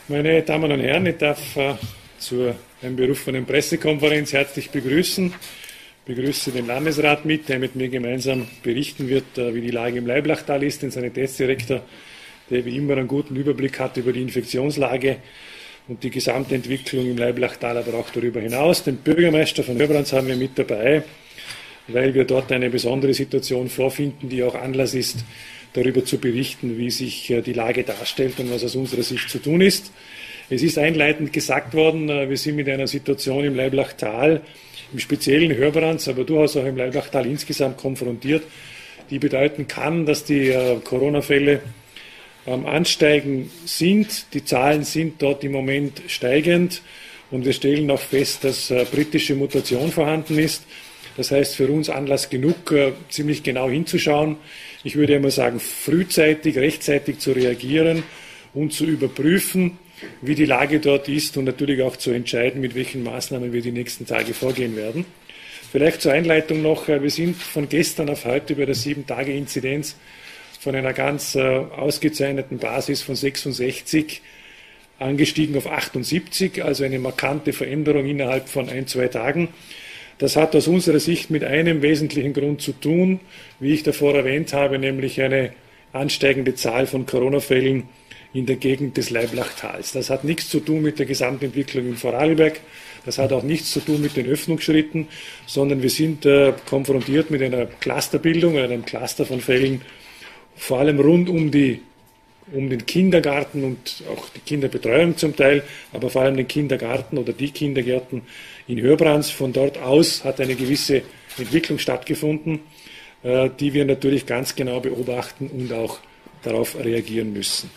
Meine Damen und Herren, ich darf äh, zur berufenen Pressekonferenz herzlich begrüßen. Ich begrüße den Landesrat mit, der mit mir gemeinsam berichten wird, äh, wie die Lage im Leiblachtal ist, den Sanitätsdirektor, der wie immer einen guten Überblick hat über die Infektionslage und die Gesamtentwicklung im Leiblachtal, aber auch darüber hinaus. Den Bürgermeister von Hörbrands haben wir mit dabei, weil wir dort eine besondere Situation vorfinden, die auch Anlass ist, darüber zu berichten, wie sich äh, die Lage darstellt und was aus unserer Sicht zu tun ist. Es ist einleitend gesagt worden, äh, wir sind mit einer Situation im Leiblachtal, im speziellen Hörbrands, aber durchaus auch im Leiblachtal insgesamt konfrontiert, die bedeuten kann, dass die äh, Corona-Fälle am Ansteigen sind. Die Zahlen sind dort im Moment steigend und wir stellen auch fest, dass britische Mutation vorhanden ist. Das heißt für uns Anlass genug, ziemlich genau hinzuschauen ich würde einmal sagen, frühzeitig, rechtzeitig zu reagieren und zu überprüfen, wie die Lage dort ist und natürlich auch zu entscheiden, mit welchen Maßnahmen wir die nächsten Tage vorgehen werden. Vielleicht zur Einleitung noch, äh, wir sind von gestern auf heute bei der Sieben-Tage-Inzidenz von einer ganz äh, ausgezeichneten Basis von 66 angestiegen auf 78, also eine markante Veränderung innerhalb von ein, zwei Tagen. Das hat aus unserer Sicht mit einem wesentlichen Grund zu tun, wie ich davor erwähnt habe, nämlich eine ansteigende Zahl von Corona-Fällen in der Gegend des Leiblachtals. Das hat nichts zu tun mit der Gesamtentwicklung in Vorarlberg. Das hat auch nichts zu tun mit den Öffnungsschritten, sondern wir sind äh, konfrontiert mit einer Clusterbildung, einem Cluster von Fällen, vor allem rund um die um den Kindergarten und auch die Kinderbetreuung zum Teil, aber vor allem den Kindergarten oder die Kindergärten in Hörbrands. Von dort aus hat eine gewisse Entwicklung stattgefunden, äh, die wir natürlich ganz genau beobachten und auch darauf reagieren müssen.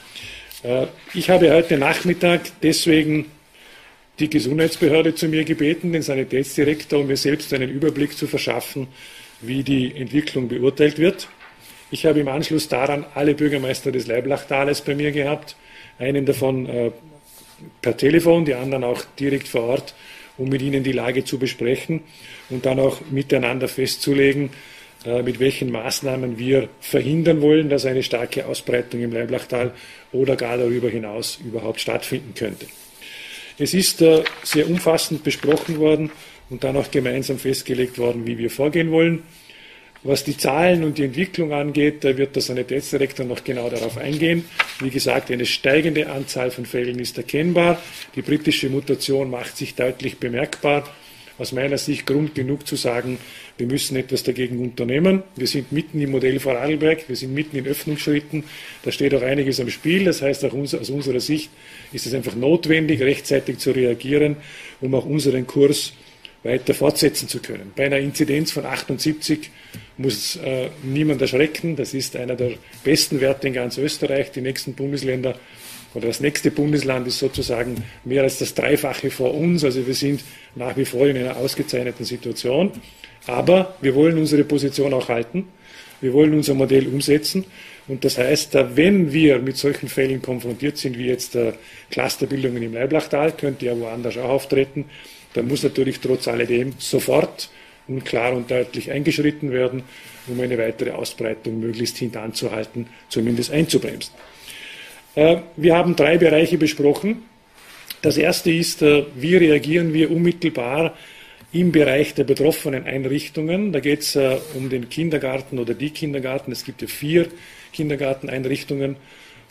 Äh, ich habe heute Nachmittag deswegen die Gesundheitsbehörde zu mir gebeten, den Sanitätsdirektor, um mir selbst einen Überblick zu verschaffen, wie die Entwicklung beurteilt wird. Ich habe im Anschluss daran alle Bürgermeister des Leiblachtal bei mir gehabt, einen davon äh, per Telefon, die anderen auch direkt vor Ort, um mit ihnen die Lage zu besprechen und dann auch miteinander festzulegen, äh, mit welchen Maßnahmen wir verhindern wollen, dass eine starke Ausbreitung im Leiblachtal oder gar darüber hinaus überhaupt stattfinden könnte. Es ist äh, sehr umfassend besprochen worden und dann auch gemeinsam festgelegt worden, wie wir vorgehen wollen. Was die Zahlen und die Entwicklung angeht, da wird der Sanitätsdirektor noch genau darauf eingehen. Wie gesagt, eine steigende Anzahl von Fällen ist erkennbar. Die britische Mutation macht sich deutlich bemerkbar. Aus meiner Sicht Grund genug zu sagen, wir müssen etwas dagegen unternehmen. Wir sind mitten im Modell Vorarlberg, wir sind mitten in Öffnungsschritten. Da steht auch einiges am Spiel. Das heißt, auch aus unserer Sicht ist es einfach notwendig, rechtzeitig zu reagieren, um auch unseren Kurs weiter fortsetzen zu können. Bei einer Inzidenz von 78 muss äh, niemand erschrecken. Das ist einer der besten Werte in ganz Österreich. Die nächsten Bundesländer oder das nächste Bundesland ist sozusagen mehr als das Dreifache vor uns. Also wir sind nach wie vor in einer ausgezeichneten Situation. Aber wir wollen unsere Position auch halten. Wir wollen unser Modell umsetzen. Und das heißt, wenn wir mit solchen Fällen konfrontiert sind, wie jetzt Clusterbildungen im Leiblachtal, könnte ja woanders auch auftreten, dann muss natürlich trotz alledem sofort und klar und deutlich eingeschritten werden, um eine weitere Ausbreitung möglichst hintanzuhalten, zumindest einzubremsen. Äh, wir haben drei Bereiche besprochen. Das erste ist, äh, wie reagieren wir unmittelbar im Bereich der betroffenen Einrichtungen. Da geht es äh, um den Kindergarten oder die Kindergarten. Es gibt ja vier Kindergarteneinrichtungen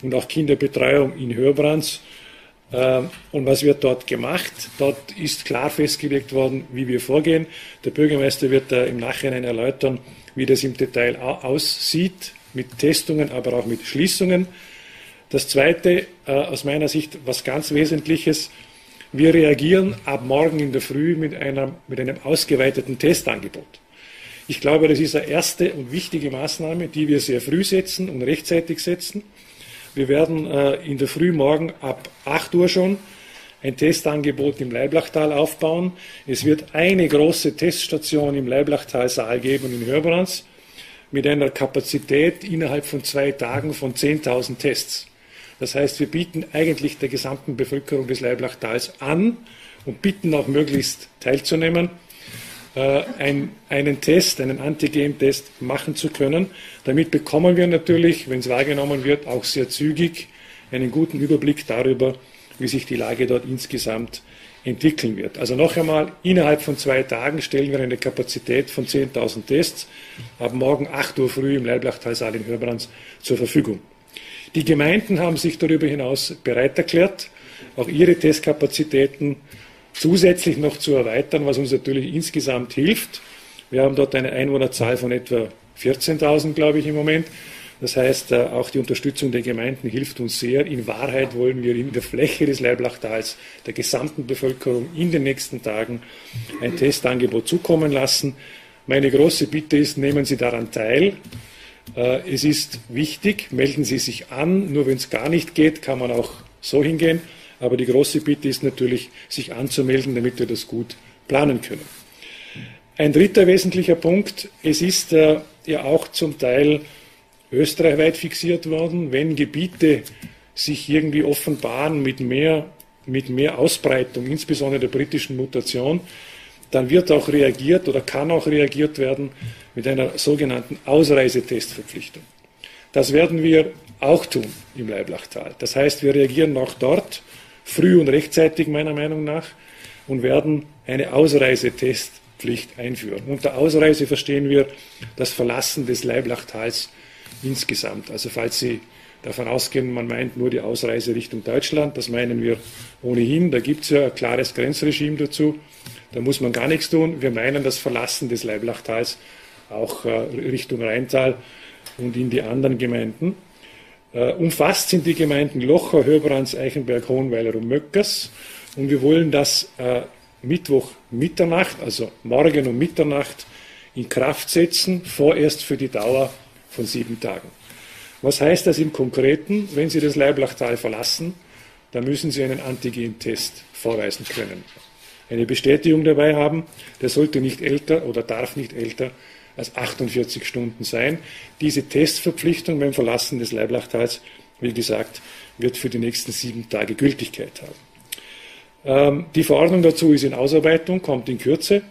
und auch Kinderbetreuung in Hörbrands. Äh, und was wird dort gemacht? Dort ist klar festgelegt worden, wie wir vorgehen. Der Bürgermeister wird da im Nachhinein erläutern, wie das im Detail aussieht, mit Testungen, aber auch mit Schließungen. Das Zweite, äh, aus meiner Sicht, was ganz Wesentliches, wir reagieren ab morgen in der Früh mit, einer, mit einem ausgeweiteten Testangebot. Ich glaube, das ist eine erste und wichtige Maßnahme, die wir sehr früh setzen und rechtzeitig setzen. Wir werden äh, in der Früh morgen ab 8 Uhr schon ein Testangebot im Leiblachtal aufbauen. Es wird eine große Teststation im Leiblachtal-Saal geben in Hörbrands mit einer Kapazität innerhalb von zwei Tagen von 10.000 Tests. Das heißt, wir bieten eigentlich der gesamten Bevölkerung des Leiblach-Tals an und bitten auch möglichst teilzunehmen, äh, ein, einen Test, einen Antigen-Test machen zu können. Damit bekommen wir natürlich, wenn es wahrgenommen wird, auch sehr zügig einen guten Überblick darüber, wie sich die Lage dort insgesamt entwickeln wird. Also noch einmal, innerhalb von zwei Tagen stellen wir eine Kapazität von 10.000 Tests ab morgen 8 Uhr früh im Leiblachtalsaal in Hörbrands zur Verfügung. Die Gemeinden haben sich darüber hinaus bereit erklärt, auch ihre Testkapazitäten zusätzlich noch zu erweitern, was uns natürlich insgesamt hilft. Wir haben dort eine Einwohnerzahl von etwa 14.000, glaube ich, im Moment. Das heißt, äh, auch die Unterstützung der Gemeinden hilft uns sehr. In Wahrheit wollen wir in der Fläche des Leiblachstals der gesamten Bevölkerung in den nächsten Tagen ein Testangebot zukommen lassen. Meine große Bitte ist, nehmen Sie daran teil. Äh, es ist wichtig, melden Sie sich an. Nur wenn es gar nicht geht, kann man auch so hingehen. Aber die große Bitte ist natürlich, sich anzumelden, damit wir das gut planen können. Ein dritter wesentlicher Punkt. Es ist äh, ja auch zum Teil österreichweit fixiert worden, wenn Gebiete sich irgendwie offenbaren mit mehr, mit mehr Ausbreitung, insbesondere der britischen Mutation, dann wird auch reagiert oder kann auch reagiert werden mit einer sogenannten Ausreisetestverpflichtung. Das werden wir auch tun im Leiblachtal. Das heißt, wir reagieren auch dort früh und rechtzeitig meiner Meinung nach und werden eine Ausreisetestpflicht einführen. Unter Ausreise verstehen wir das Verlassen des Leiblachtals insgesamt. Also falls Sie davon ausgehen, man meint nur die Ausreise Richtung Deutschland, das meinen wir ohnehin. Da gibt es ja ein klares Grenzregime dazu. Da muss man gar nichts tun. Wir meinen das Verlassen des Leiblachttals auch äh, Richtung Rheintal und in die anderen Gemeinden. Äh, umfasst sind die Gemeinden Locher, Hörbrands, Eichenberg, Hohenweiler und Möckers. Und wir wollen das äh, Mittwoch Mitternacht, also morgen um Mitternacht, in Kraft setzen, vorerst für die Dauer von sieben Tagen. Was heißt das im Konkreten? Wenn Sie das Leiblachtal verlassen, dann müssen Sie einen Antigen-Test vorweisen können. Eine Bestätigung dabei haben, der sollte nicht älter oder darf nicht älter als 48 Stunden sein. Diese Testverpflichtung beim Verlassen des Leiblachttals, wie gesagt, wird für die nächsten sieben Tage Gültigkeit haben. Ähm, die Verordnung dazu ist in Ausarbeitung, kommt in Kürze.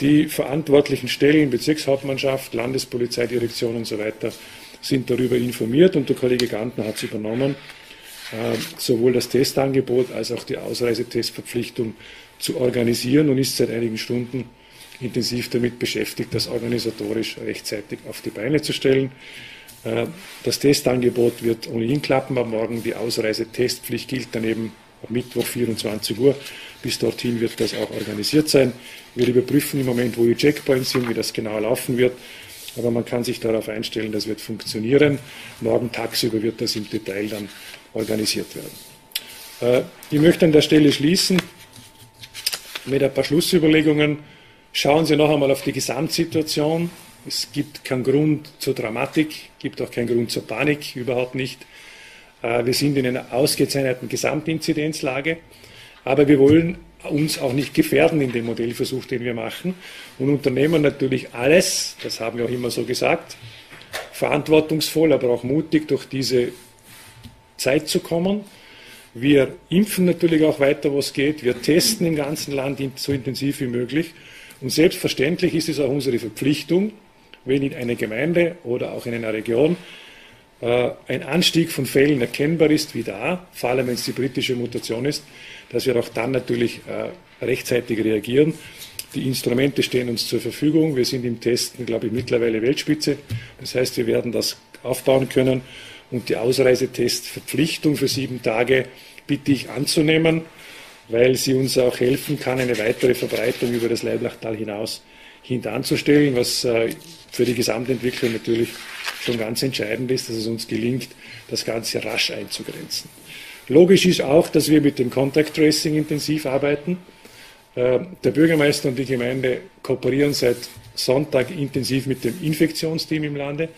Die verantwortlichen Stellen, Bezirkshauptmannschaft, Landespolizeidirektion und so weiter sind darüber informiert und der Kollege Gantner hat es übernommen, äh, sowohl das Testangebot als auch die Ausreisetestverpflichtung zu organisieren und ist seit einigen Stunden intensiv damit beschäftigt, das organisatorisch rechtzeitig auf die Beine zu stellen. Äh, das Testangebot wird ohnehin klappen am Morgen. Die Ausreisetestpflicht gilt daneben am Mittwoch 24 Uhr. Bis dorthin wird das auch organisiert sein. Wir überprüfen im Moment, wo die Checkpoints sind, wie das genau laufen wird. Aber man kann sich darauf einstellen, das wird funktionieren. Morgen tagsüber wird das im Detail dann organisiert werden. Äh, ich möchte an der Stelle schließen mit ein paar Schlussüberlegungen. Schauen Sie noch einmal auf die Gesamtsituation. Es gibt keinen Grund zur Dramatik, gibt auch keinen Grund zur Panik, überhaupt nicht. Äh, wir sind in einer ausgezeichneten Gesamtinzidenzlage, aber wir wollen uns auch nicht gefährden in dem Modellversuch, den wir machen und unternehmen natürlich alles, das haben wir auch immer so gesagt, verantwortungsvoll, aber auch mutig durch diese Zeit zu kommen. Wir impfen natürlich auch weiter, wo es geht. Wir testen im ganzen Land so intensiv wie möglich. Und selbstverständlich ist es auch unsere Verpflichtung, wenn in einer Gemeinde oder auch in einer Region äh, ein Anstieg von Fällen erkennbar ist wie da, vor allem wenn es die britische Mutation ist, dass wir auch dann natürlich äh, rechtzeitig reagieren. Die Instrumente stehen uns zur Verfügung. Wir sind im Testen, glaube ich, mittlerweile Weltspitze. Das heißt, wir werden das aufbauen können. Und die Ausreisetestverpflichtung für sieben Tage bitte ich anzunehmen, weil sie uns auch helfen kann, eine weitere Verbreitung über das Leiblachtal hinaus hintanzustellen, was äh, für die Gesamtentwicklung natürlich schon ganz entscheidend ist, dass es uns gelingt, das Ganze rasch einzugrenzen. Logisch ist auch, dass wir mit dem Contact Tracing intensiv arbeiten. Äh, der Bürgermeister und die Gemeinde kooperieren seit Sonntag intensiv mit dem Infektionsteam im Lande.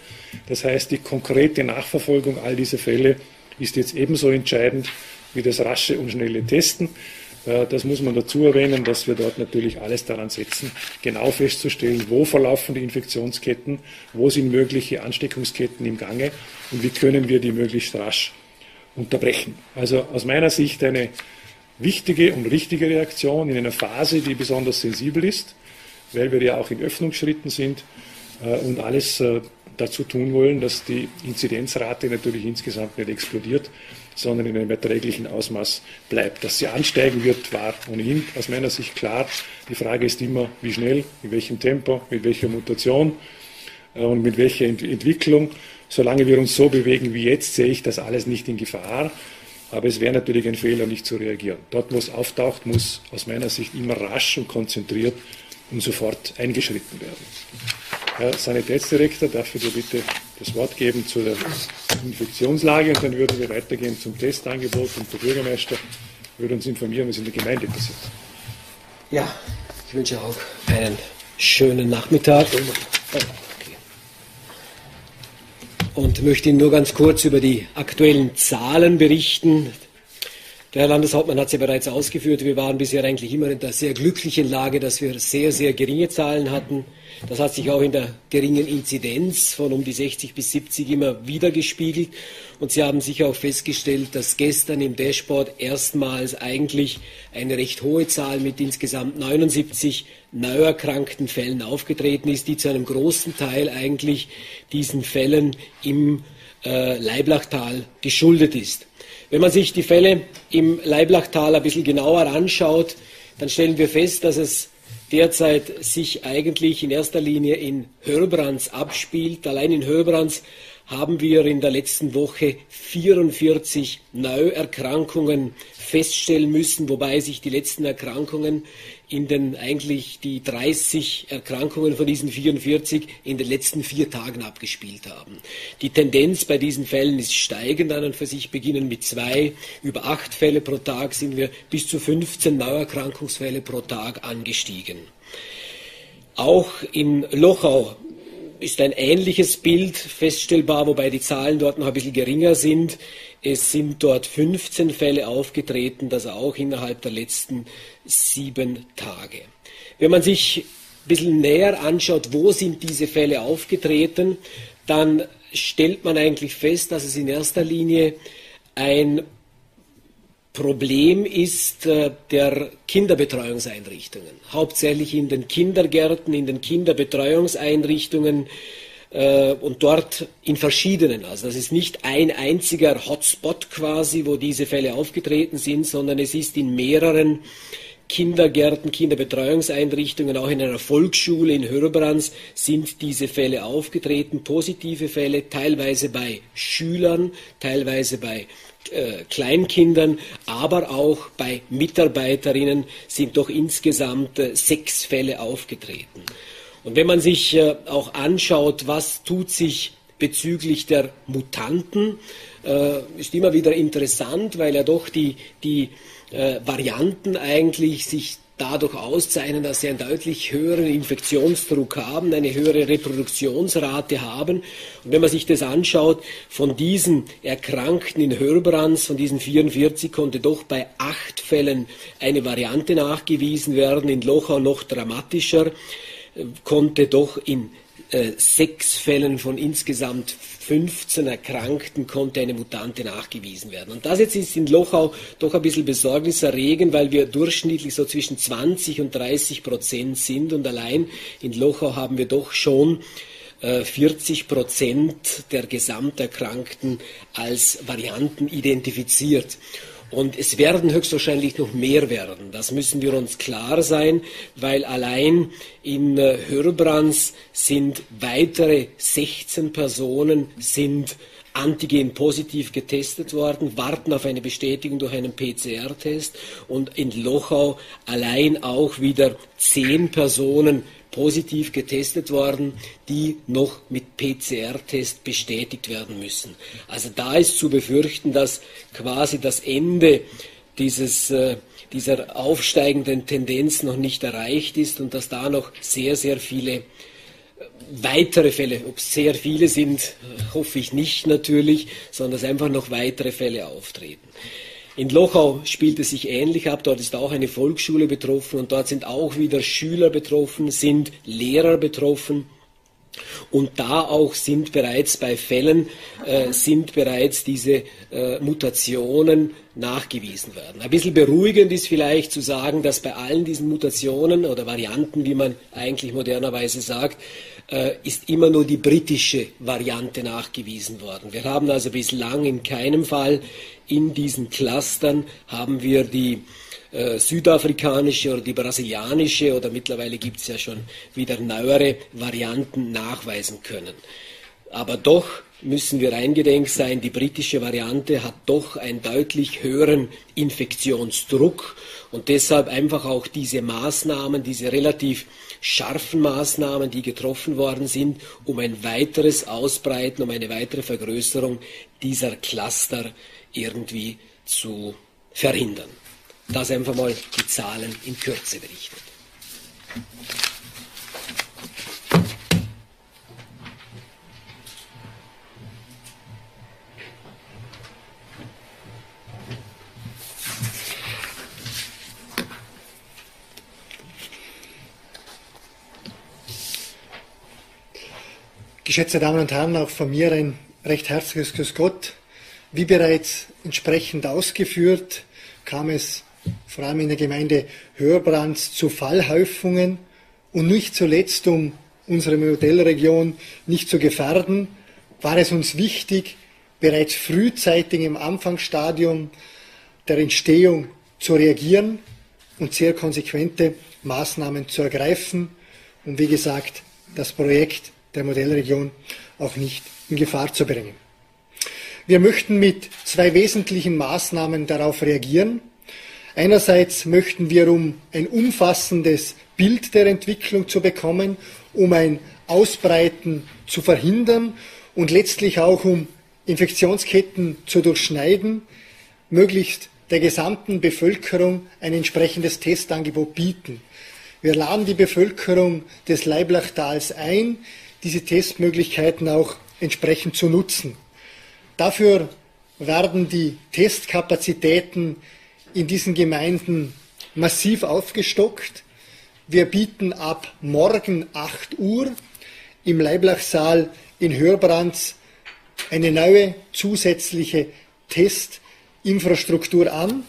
Das heißt, die konkrete Nachverfolgung all dieser Fälle ist jetzt ebenso entscheidend wie das rasche und schnelle Testen. Äh, das muss man dazu erwähnen, dass wir dort natürlich alles daran setzen, genau festzustellen, wo verlaufen die Infektionsketten, wo sind mögliche Ansteckungsketten im Gange und wie können wir die möglichst rasch unterbrechen. Also aus meiner Sicht eine wichtige und richtige Reaktion in einer Phase, die besonders sensibel ist, weil wir ja auch in Öffnungsschritten sind äh, und alles äh, dazu tun wollen, dass die Inzidenzrate natürlich insgesamt nicht explodiert, sondern in einem erträglichen Ausmaß bleibt. Dass sie ansteigen wird, war ohnehin aus meiner Sicht klar. Die Frage ist immer, wie schnell, in welchem Tempo, mit welcher Mutation äh, und mit welcher Ent Entwicklung. Solange wir uns so bewegen wie jetzt, sehe ich das alles nicht in Gefahr. Aber es wäre natürlich ein Fehler, nicht zu reagieren. Dort, wo es auftaucht, muss aus meiner Sicht immer rasch und konzentriert und sofort eingeschritten werden. Herr Sanitätsdirektor, darf ich dir bitte das Wort geben zu der Infektionslage und dann würden wir weitergehen zum Testangebot und der Bürgermeister würde uns informieren, was in der Gemeinde passiert. Ja, ich wünsche auch einen schönen Nachmittag. Und möchte Ihnen nur ganz kurz über die aktuellen Zahlen berichten. Der Herr Landeshauptmann hat es bereits ausgeführt. Wir waren bisher eigentlich immer in der sehr glücklichen Lage, dass wir sehr, sehr geringe Zahlen hatten. Das hat sich auch in der geringen Inzidenz von um die 60 bis 70 immer wieder gespiegelt. Und Sie haben sicher auch festgestellt, dass gestern im Dashboard erstmals eigentlich eine recht hohe Zahl mit insgesamt 79 neuerkrankten Fällen aufgetreten ist, die zu einem großen Teil eigentlich diesen Fällen im äh, Leiblachtal geschuldet ist. Wenn man sich die Fälle im Leiblachtal ein bisschen genauer anschaut, dann stellen wir fest, dass es derzeit sich eigentlich in erster Linie in Hörbrands abspielt. Allein in Hörbrands haben wir in der letzten Woche 44 Neuerkrankungen feststellen müssen, wobei sich die letzten Erkrankungen in den eigentlich die 30 Erkrankungen von diesen 44 in den letzten vier Tagen abgespielt haben. Die Tendenz bei diesen Fällen ist steigend an und für sich beginnen mit zwei. Über acht Fälle pro Tag sind wir bis zu 15 Neuerkrankungsfälle pro Tag angestiegen. Auch in Lochau ist ein ähnliches Bild feststellbar, wobei die Zahlen dort noch ein bisschen geringer sind. Es sind dort 15 Fälle aufgetreten, das auch innerhalb der letzten sieben Tage. Wenn man sich bisschen näher anschaut, wo sind diese Fälle aufgetreten, dann stellt man eigentlich fest, dass es in erster Linie ein Problem ist äh, der Kinderbetreuungseinrichtungen. Hauptsächlich in den Kindergärten, in den Kinderbetreuungseinrichtungen äh, und dort in verschiedenen. Also das ist nicht ein einziger Hotspot quasi, wo diese Fälle aufgetreten sind, sondern es ist in mehreren Kindergärten, Kinderbetreuungseinrichtungen, auch in einer Volksschule in Hörbrands sind diese Fälle aufgetreten, positive Fälle, teilweise bei Schülern, teilweise bei äh, Kleinkindern, aber auch bei Mitarbeiterinnen sind doch insgesamt äh, sechs Fälle aufgetreten. Und wenn man sich äh, auch anschaut, was tut sich bezüglich der Mutanten, ist immer wieder interessant, weil ja doch die, die Varianten eigentlich sich dadurch auszeichnen, dass sie einen deutlich höheren Infektionsdruck haben, eine höhere Reproduktionsrate haben. Und wenn man sich das anschaut, von diesen Erkrankten in Hörbrands, von diesen 44, konnte doch bei acht Fällen eine Variante nachgewiesen werden, in Lochau noch dramatischer, äh, konnte doch in äh, sechs Fällen von insgesamt 15 Erkrankten konnte eine Mutante nachgewiesen werden. Und das jetzt ist in Lochau doch ein bisschen besorgniserregend, weil wir durchschnittlich so zwischen 20 und 30 Prozent sind und allein in Lochau haben wir doch schon 40 äh, Prozent der Gesamterkrankten als Varianten identifiziert. Und es werden höchstwahrscheinlich noch mehr werden. Das müssen wir uns klar sein, weil allein in äh, Hörbrands sind weitere 16 Personen sind antigen positiv getestet worden, warten auf eine Bestätigung durch einen PCR-Test und in Lochau allein auch wieder zehn Personen positiv getestet worden, die noch mit PCR-Test bestätigt werden müssen. Also da ist zu befürchten, dass quasi das Ende dieses, äh, dieser aufsteigenden Tendenz noch nicht erreicht ist und dass da noch sehr, sehr viele äh, weitere Fälle, ob es sehr viele sind, äh, hoffe ich nicht natürlich, sondern dass einfach noch weitere Fälle auftreten. In Lochau spielt es sich ähnlich ab. Dort ist auch eine Volksschule betroffen und dort sind auch wieder Schüler betroffen, sind Lehrer betroffen. Und da auch sind bereits bei Fällen äh, sind bereits diese äh, Mutationen nachgewiesen werden. Ein bisschen beruhigend ist vielleicht zu sagen, dass bei allen diesen Mutationen oder Varianten, wie man eigentlich modernerweise sagt, ist immer nur die britische Variante nachgewiesen worden. Wir haben also bislang in keinem Fall in diesen Clustern haben wir die äh, südafrikanische oder die brasilianische oder mittlerweile gibt es ja schon wieder neuere Varianten nachweisen können. Aber doch müssen wir eingedenk sein, die britische Variante hat doch einen deutlich höheren Infektionsdruck und deshalb einfach auch diese Maßnahmen, diese relativ scharfen Maßnahmen, die getroffen worden sind, um ein weiteres Ausbreiten, um eine weitere Vergrößerung dieser Cluster irgendwie zu verhindern. Das einfach mal die Zahlen in Kürze berichtet. Geschätzte Damen und Herren, auch von mir ein recht herzliches Grüß Gott. Wie bereits entsprechend ausgeführt, kam es vor allem in der Gemeinde Hörbrands zu Fallhäufungen und nicht zuletzt, um unsere Modellregion nicht zu gefährden, war es uns wichtig, bereits frühzeitig im Anfangsstadium der Entstehung zu reagieren und sehr konsequente Maßnahmen zu ergreifen, um wie gesagt das Projekt der Modellregion auch nicht in Gefahr zu bringen. Wir möchten mit zwei wesentlichen Maßnahmen darauf reagieren. Einerseits möchten wir, um ein umfassendes Bild der Entwicklung zu bekommen, um ein Ausbreiten zu verhindern und letztlich auch um Infektionsketten zu durchschneiden, möglichst der gesamten Bevölkerung ein entsprechendes Testangebot bieten. Wir laden die Bevölkerung des Leiblachstals ein, diese Testmöglichkeiten auch entsprechend zu nutzen. Dafür werden die Testkapazitäten in diesen Gemeinden massiv aufgestockt. Wir bieten ab morgen 8 Uhr im Leiblachsaal in Hörbrands eine neue zusätzliche Testinfrastruktur an.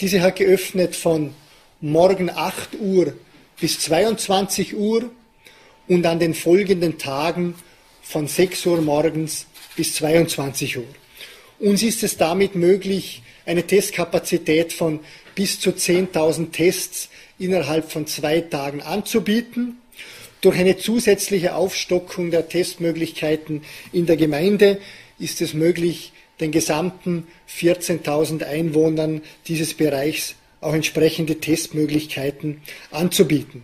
Diese hat geöffnet von morgen 8 Uhr bis 22 Uhr und an den folgenden Tagen von 6 Uhr morgens bis 22 Uhr. Uns ist es damit möglich, eine Testkapazität von bis zu 10.000 Tests innerhalb von zwei Tagen anzubieten. Durch eine zusätzliche Aufstockung der Testmöglichkeiten in der Gemeinde ist es möglich, den gesamten 14.000 Einwohnern dieses Bereichs auch entsprechende Testmöglichkeiten anzubieten.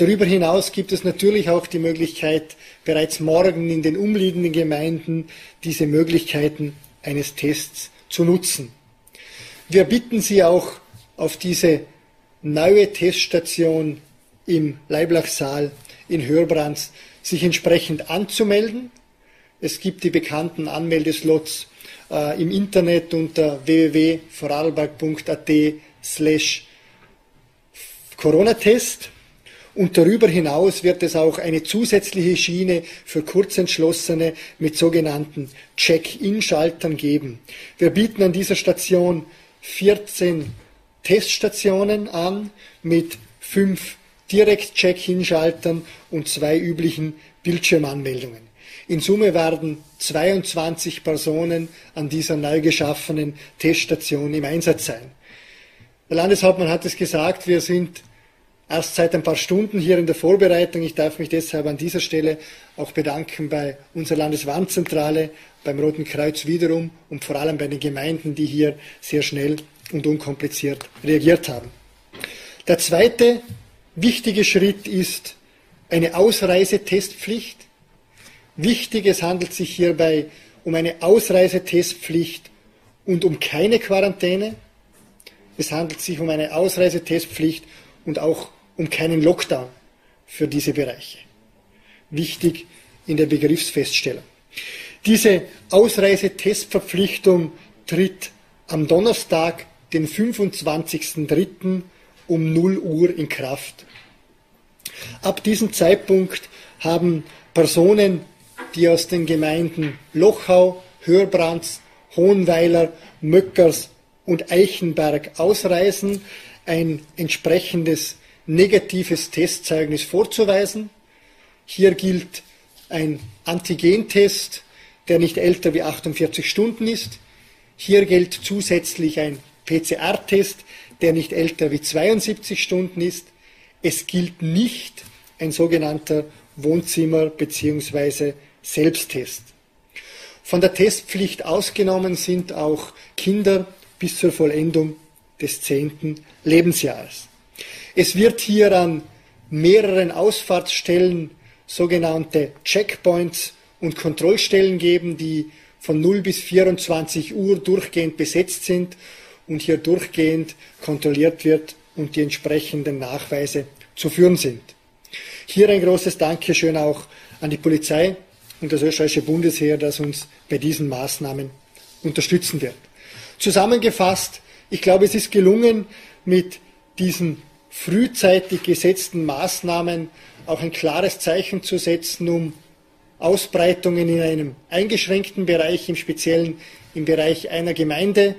Darüber hinaus gibt es natürlich auch die Möglichkeit, bereits morgen in den umliegenden Gemeinden diese Möglichkeiten eines Tests zu nutzen. Wir bitten Sie auch auf diese neue Teststation im Leiblachsaal in Hörbrands sich entsprechend anzumelden. Es gibt die bekannten Anmeldeslots äh, im Internet unter www.vorarlberg.at slash Corona-Test. Und darüber hinaus wird es auch eine zusätzliche Schiene für Kurzentschlossene mit sogenannten Check-in-Schaltern geben. Wir bieten an dieser Station 14 Teststationen an mit fünf Direkt-Check-in-Schaltern und zwei üblichen Bildschirmanmeldungen. In Summe werden 22 Personen an dieser neu geschaffenen Teststation im Einsatz sein. Der Landeshauptmann hat es gesagt, wir sind erst seit ein paar Stunden hier in der Vorbereitung. Ich darf mich deshalb an dieser Stelle auch bedanken bei unserer Landeswarnzentrale, beim Roten Kreuz wiederum und vor allem bei den Gemeinden, die hier sehr schnell und unkompliziert reagiert haben. Der zweite wichtige Schritt ist eine Ausreisetestpflicht. Wichtig, es handelt sich hierbei um eine Ausreisetestpflicht und um keine Quarantäne. Es handelt sich um eine Ausreisetestpflicht und auch um keinen Lockdown für diese Bereiche. Wichtig in der Begriffsfeststellung. Diese Ausreisetestverpflichtung tritt am Donnerstag, den 25.03. um 0 Uhr in Kraft. Ab diesem Zeitpunkt haben Personen, die aus den Gemeinden Lochau, Hörbrands, Hohenweiler, Möckers und Eichenberg ausreisen, ein entsprechendes negatives Testzeugnis vorzuweisen. Hier gilt ein Antigentest, der nicht älter wie 48 Stunden ist. Hier gilt zusätzlich ein PCR-Test, der nicht älter wie 72 Stunden ist. Es gilt nicht ein sogenannter Wohnzimmer- bzw. Selbsttest. Von der Testpflicht ausgenommen sind auch Kinder bis zur Vollendung des zehnten Lebensjahres. Es wird hier an mehreren Ausfahrtsstellen sogenannte Checkpoints und Kontrollstellen geben, die von 0 bis 24 Uhr durchgehend besetzt sind und hier durchgehend kontrolliert wird und die entsprechenden Nachweise zu führen sind. Hier ein großes Dankeschön auch an die Polizei und das österreichische Bundesheer, das uns bei diesen Maßnahmen unterstützen wird. Zusammengefasst, ich glaube, es ist gelungen, mit diesen frühzeitig gesetzten Maßnahmen auch ein klares Zeichen zu setzen, um Ausbreitungen in einem eingeschränkten Bereich, im Speziellen im Bereich einer Gemeinde,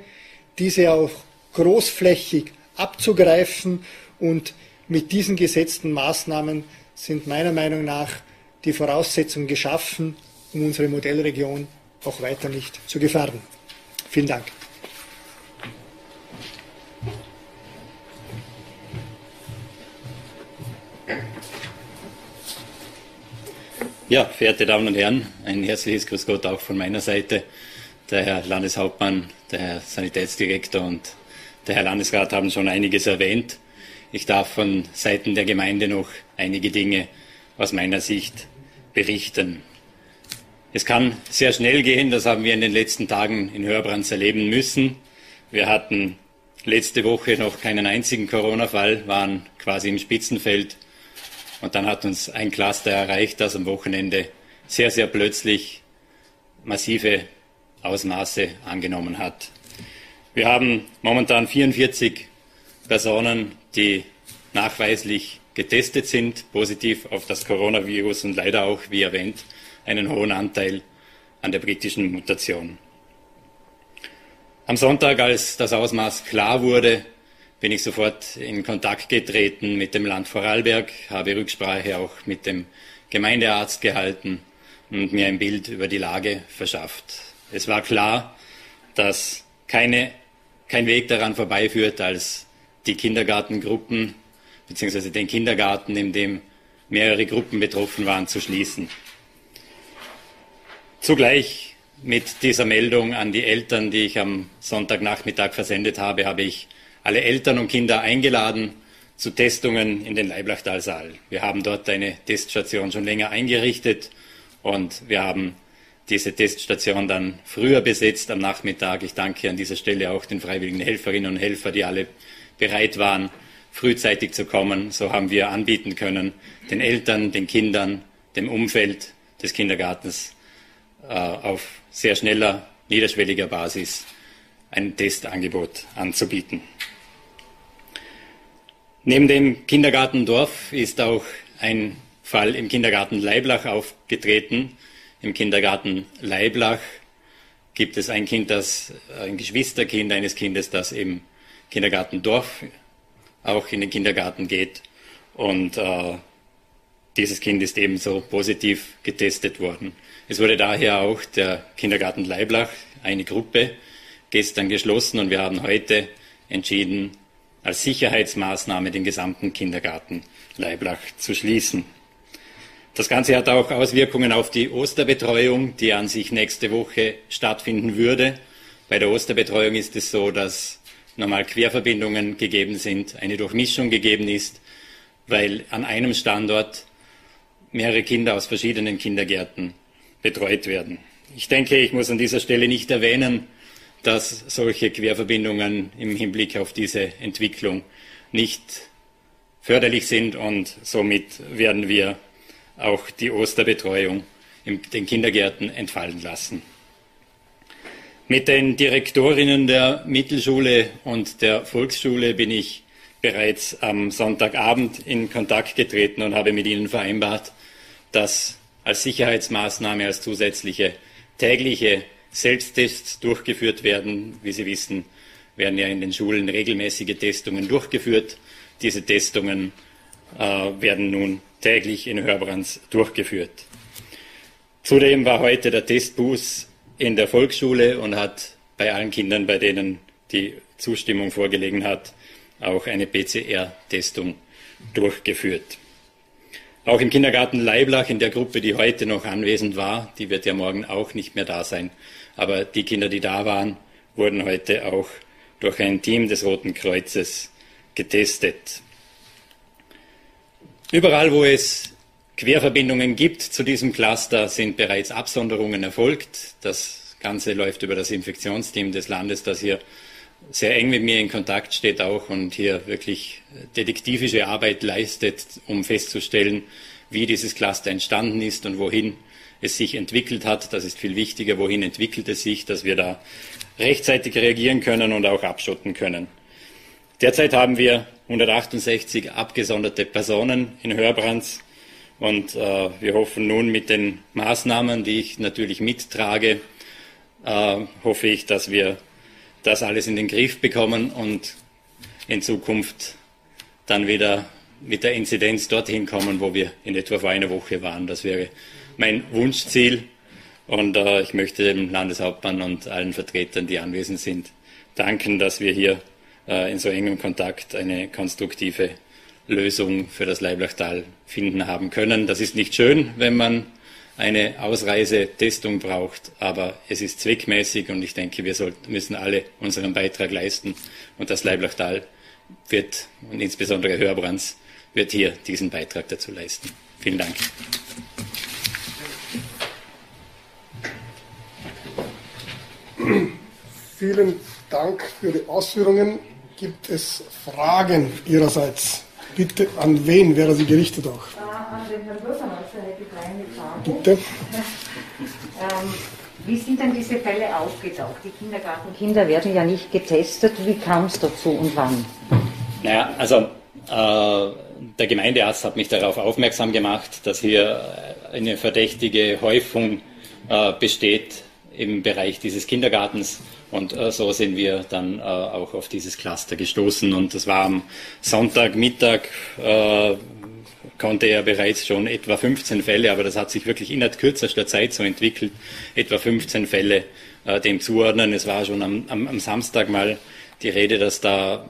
diese auch großflächig abzugreifen und mit diesen gesetzten Maßnahmen sind meiner Meinung nach die Voraussetzungen geschaffen, um unsere Modellregion auch weiter nicht zu gefährden. Vielen Dank. Ja, verehrte Damen und Herren, ein herzliches Grüß Gott auch von meiner Seite. Der Herr Landeshauptmann, der Herr Sanitätsdirektor und der Herr Landesrat haben schon einiges erwähnt. Ich darf von Seiten der Gemeinde noch einige Dinge aus meiner Sicht berichten. Es kann sehr schnell gehen, das haben wir in den letzten Tagen in Hörbrands erleben müssen. Wir hatten letzte Woche noch keinen einzigen Corona-Fall, waren quasi im Spitzenfeld und dann hat uns ein Cluster erreicht, das am Wochenende sehr, sehr plötzlich massive Ausmaße angenommen hat. Wir haben momentan 44 Personen, die nachweislich getestet sind, positiv auf das Coronavirus und leider auch, wie erwähnt, einen hohen Anteil an der britischen Mutation. Am Sonntag, als das Ausmaß klar wurde, bin ich sofort in Kontakt getreten mit dem Land Vorarlberg, habe Rücksprache auch mit dem Gemeindearzt gehalten und mir ein Bild über die Lage verschafft. Es war klar, dass keine, kein Weg daran vorbeiführt, als die Kindergartengruppen bzw. den Kindergarten, in dem mehrere Gruppen betroffen waren, zu schließen. Zugleich mit dieser Meldung an die Eltern, die ich am Sonntagnachmittag versendet habe, habe ich alle Eltern und Kinder eingeladen zu Testungen in den Leiblachtalsaal. Wir haben dort eine Teststation schon länger eingerichtet und wir haben diese Teststation dann früher besetzt am Nachmittag. Ich danke an dieser Stelle auch den freiwilligen Helferinnen und Helfern, die alle bereit waren, frühzeitig zu kommen. So haben wir anbieten können, den Eltern, den Kindern, dem Umfeld des Kindergartens äh, auf sehr schneller, niederschwelliger Basis ein Testangebot anzubieten. Neben dem Kindergarten Dorf ist auch ein Fall im Kindergarten Leiblach aufgetreten. Im Kindergarten Leiblach gibt es ein Kind, das ein Geschwisterkind eines Kindes, das im Kindergarten Dorf auch in den Kindergarten geht. Und äh, dieses Kind ist ebenso positiv getestet worden. Es wurde daher auch der Kindergarten Leiblach, eine Gruppe, gestern geschlossen und wir haben heute entschieden, als Sicherheitsmaßnahme den gesamten Kindergarten Leiblach zu schließen. Das Ganze hat auch Auswirkungen auf die Osterbetreuung, die an sich nächste Woche stattfinden würde. Bei der Osterbetreuung ist es so, dass normal Querverbindungen gegeben sind, eine Durchmischung gegeben ist, weil an einem Standort mehrere Kinder aus verschiedenen Kindergärten betreut werden. Ich denke, ich muss an dieser Stelle nicht erwähnen, dass solche Querverbindungen im Hinblick auf diese Entwicklung nicht förderlich sind und somit werden wir auch die Osterbetreuung in den Kindergärten entfallen lassen. Mit den Direktorinnen der Mittelschule und der Volksschule bin ich bereits am Sonntagabend in Kontakt getreten und habe mit ihnen vereinbart, dass als Sicherheitsmaßnahme, als zusätzliche tägliche Selbsttests durchgeführt werden. Wie Sie wissen, werden ja in den Schulen regelmäßige Testungen durchgeführt. Diese Testungen äh, werden nun täglich in Hörbrands durchgeführt. Zudem war heute der Testbus in der Volksschule und hat bei allen Kindern, bei denen die Zustimmung vorgelegen hat, auch eine PCR-Testung durchgeführt. Auch im Kindergarten Leiblach, in der Gruppe, die heute noch anwesend war, die wird ja morgen auch nicht mehr da sein, aber die Kinder, die da waren, wurden heute auch durch ein Team des Roten Kreuzes getestet. Überall, wo es Querverbindungen gibt zu diesem Cluster, sind bereits Absonderungen erfolgt. Das Ganze läuft über das Infektionsteam des Landes, das hier sehr eng mit mir in Kontakt steht auch und hier wirklich detektivische Arbeit leistet, um festzustellen, wie dieses Cluster entstanden ist und wohin es sich entwickelt hat. Das ist viel wichtiger, wohin entwickelt es sich, dass wir da rechtzeitig reagieren können und auch abschotten können. Derzeit haben wir 168 abgesonderte Personen in Hörbrands und äh, wir hoffen nun mit den Maßnahmen, die ich natürlich mittrage, äh, hoffe ich, dass wir das alles in den Griff bekommen und in Zukunft dann wieder mit der Inzidenz dorthin kommen, wo wir in etwa vor einer Woche waren. Das wäre mein Wunschziel. Und äh, ich möchte dem Landeshauptmann und allen Vertretern, die anwesend sind, danken, dass wir hier äh, in so engem Kontakt eine konstruktive Lösung für das Leiblachtal finden haben können. Das ist nicht schön, wenn man eine Ausreisetestung braucht, aber es ist zweckmäßig und ich denke, wir sollten, müssen alle unseren Beitrag leisten und das Leiblachtal wird und insbesondere Hörbrands wird hier diesen Beitrag dazu leisten. Vielen Dank. Vielen Dank für die Ausführungen. Gibt es Fragen Ihrerseits? Bitte an wen wäre sie gerichtet auch? An den Herrn Bürgermeister hätte ich eine Frage. Bitte. [LAUGHS] ähm, wie sind denn diese Fälle aufgetaucht? Die Kindergartenkinder werden ja nicht getestet. Wie kam es dazu und wann? Naja, also äh, der Gemeindearzt hat mich darauf aufmerksam gemacht, dass hier eine verdächtige Häufung äh, besteht im Bereich dieses Kindergartens. Und äh, so sind wir dann äh, auch auf dieses Cluster gestoßen. Und das war am Sonntagmittag, äh, konnte er bereits schon etwa 15 Fälle, aber das hat sich wirklich innerhalb kürzester Zeit so entwickelt, etwa 15 Fälle äh, dem zuordnen. Es war schon am, am, am Samstag mal die Rede, dass da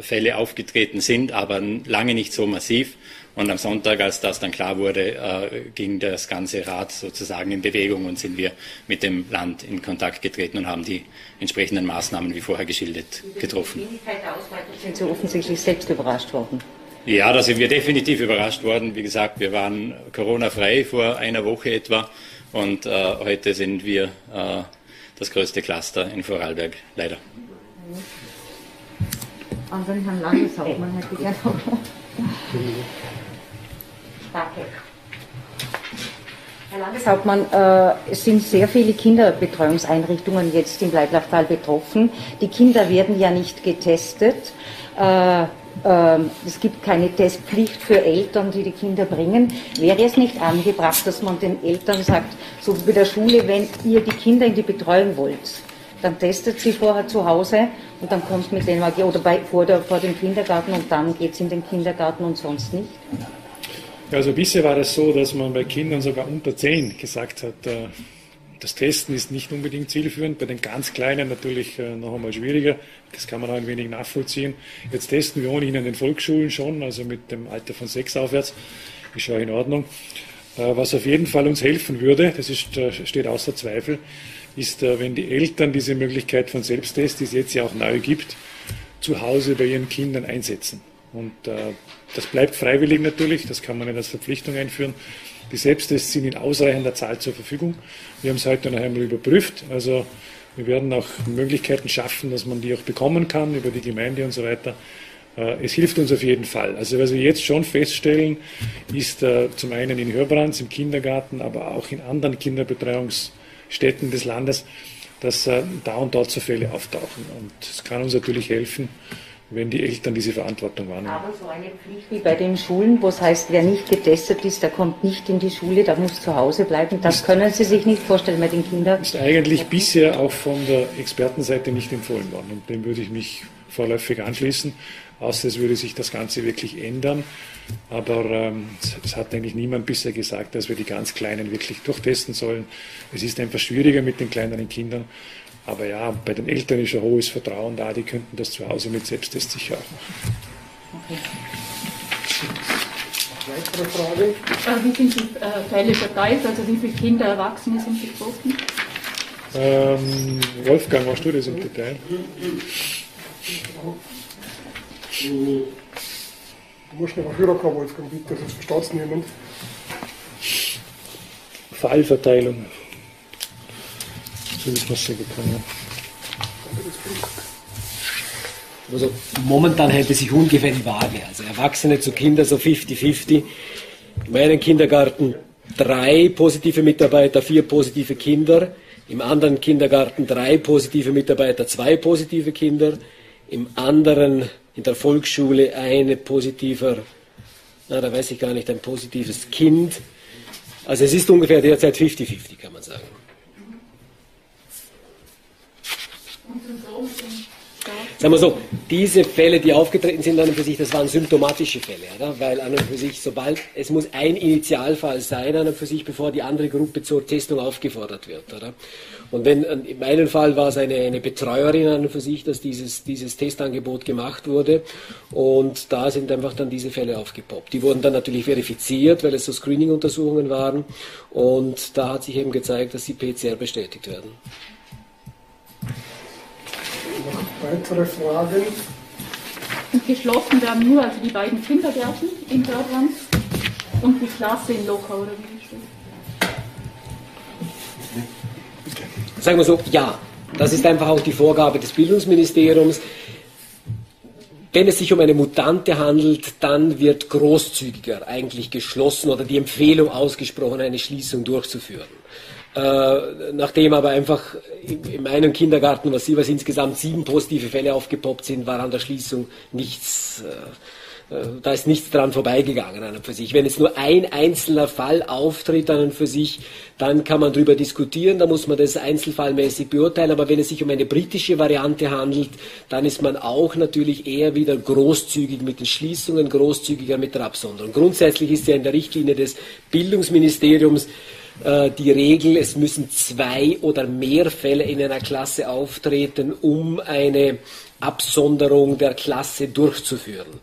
Fälle aufgetreten sind, aber lange nicht so massiv. Und am Sonntag, als das dann klar wurde, äh, ging das ganze Rad sozusagen in Bewegung und sind wir mit dem Land in Kontakt getreten und haben die entsprechenden Maßnahmen, wie vorher geschildert, getroffen. Sind Sie offensichtlich selbst überrascht worden? Ja, da sind wir definitiv überrascht worden. Wie gesagt, wir waren Corona-frei vor einer Woche etwa und äh, heute sind wir äh, das größte Cluster in Vorarlberg, leider. An den Herrn Landeshauptmann hätte ich gerne. Danke. Herr Landeshauptmann, äh, es sind sehr viele Kinderbetreuungseinrichtungen jetzt im Leiblachtal betroffen. Die Kinder werden ja nicht getestet. Äh, äh, es gibt keine Testpflicht für Eltern, die die Kinder bringen. Wäre es nicht angebracht, dass man den Eltern sagt, so wie bei der Schule, wenn ihr die Kinder in die Betreuung wollt, dann testet sie vorher zu Hause und dann kommt mit denen oder bei, vor, der, vor dem Kindergarten und dann geht es in den Kindergarten und sonst nicht. Also bisher war es so, dass man bei Kindern sogar unter 10 gesagt hat, äh, das Testen ist nicht unbedingt zielführend, bei den ganz Kleinen natürlich äh, noch einmal schwieriger, das kann man auch ein wenig nachvollziehen. Jetzt testen wir ohnehin in den Volksschulen schon, also mit dem Alter von 6 aufwärts, ist ja in Ordnung. Äh, was auf jeden Fall uns helfen würde, das ist, steht außer Zweifel, ist, wenn die Eltern diese Möglichkeit von Selbsttest, die es jetzt ja auch neu gibt, zu Hause bei ihren Kindern einsetzen. Und das bleibt freiwillig natürlich, das kann man nicht als Verpflichtung einführen. Die Selbsttests sind in ausreichender Zahl zur Verfügung. Wir haben es heute noch einmal überprüft. Also wir werden auch Möglichkeiten schaffen, dass man die auch bekommen kann über die Gemeinde und so weiter. Äh, es hilft uns auf jeden Fall. Also was wir jetzt schon feststellen, ist äh, zum einen in Hörbrands im Kindergarten, aber auch in anderen Kinderbetreuungsstätten des Landes, dass äh, da und dort so Fälle auftauchen. Und es kann uns natürlich helfen, wenn die Eltern diese Verantwortung wahrnehmen. Aber so eine Pflicht wie bei den Schulen, wo es heißt, wer nicht getestet ist, der kommt nicht in die Schule, der muss zu Hause bleiben, das können Sie sich nicht vorstellen bei den Kindern. Ist eigentlich bisher auch von der Expertenseite nicht empfohlen worden und dem würde ich mich vorläufig anschließen, außer es würde sich das Ganze wirklich ändern. Aber ähm, es hat eigentlich niemand bisher gesagt, dass wir die ganz Kleinen wirklich durchtesten sollen. Es ist einfach schwieriger mit den kleineren Kindern. Aber ja, bei den Eltern ist ein hohes Vertrauen da, die könnten das zu Hause mit Selbsttest sicher auch machen. Okay. Weitere Frage? Äh, wie sind die äh, Fälle verteilt? Also wie viele Kinder, Erwachsene sind betroffen? Ähm, Wolfgang, warst du das im Detail? Du musst noch kommen, Wolfgang, bitte, sonst versteht es niemand. Fallverteilung. Also momentan hält es sich ungefähr die Waage. Also Erwachsene zu Kindern so 50-50. In meinem Kindergarten drei positive Mitarbeiter, vier positive Kinder. Im anderen Kindergarten drei positive Mitarbeiter, zwei positive Kinder. Im anderen, in der Volksschule, eine positiver, na, da weiß ich gar nicht, ein positives Kind. Also es ist ungefähr derzeit 50-50, kann man sagen. Sagen wir so, diese Fälle, die aufgetreten sind an und für sich, das waren symptomatische Fälle, oder? weil an und für sich, sobald, es muss ein Initialfall sein an und für sich, bevor die andere Gruppe zur Testung aufgefordert wird. Oder? Und wenn, in meinem Fall war es eine, eine Betreuerin an und für sich, dass dieses, dieses Testangebot gemacht wurde und da sind einfach dann diese Fälle aufgepoppt. Die wurden dann natürlich verifiziert, weil es so Screening-Untersuchungen waren und da hat sich eben gezeigt, dass sie PCR bestätigt werden. Weitere Fragen? Und geschlossen werden nur also die beiden Kindergärten in Dörrland und die Klasse in Lochau, oder wie steht? Sagen wir so, ja. Das ist einfach auch die Vorgabe des Bildungsministeriums. Wenn es sich um eine Mutante handelt, dann wird großzügiger eigentlich geschlossen oder die Empfehlung ausgesprochen, eine Schließung durchzuführen. Äh, nachdem aber einfach in meinem Kindergarten, was, was insgesamt sieben positive Fälle aufgepoppt sind, war an der Schließung nichts, da ist nichts dran vorbeigegangen an und für sich. Wenn jetzt nur ein einzelner Fall auftritt an und für sich, dann kann man darüber diskutieren, da muss man das einzelfallmäßig beurteilen, aber wenn es sich um eine britische Variante handelt, dann ist man auch natürlich eher wieder großzügig mit den Schließungen, großzügiger mit der Absonderung. Grundsätzlich ist ja in der Richtlinie des Bildungsministeriums äh, die Regel, es müssen zwei oder mehr Fälle in einer Klasse auftreten, um eine Absonderung der Klasse durchzuführen.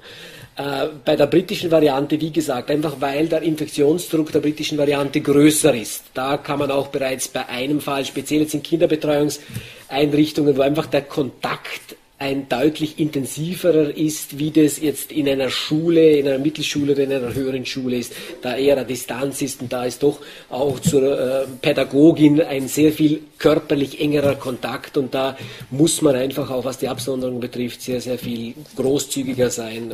Äh, bei der britischen Variante, wie gesagt, einfach weil der Infektionsdruck der britischen Variante größer ist. Da kann man auch bereits bei einem Fall, speziell jetzt in Kinderbetreuungseinrichtungen, wo einfach der Kontakt ein deutlich intensiverer ist, wie das jetzt in einer Schule, in einer Mittelschule oder in einer höheren Schule ist, da eher eine Distanz ist und da ist doch auch zur äh, Pädagogin ein sehr viel körperlich engerer Kontakt und da muss man einfach auch, was die Absonderung betrifft, sehr, sehr viel großzügiger sein,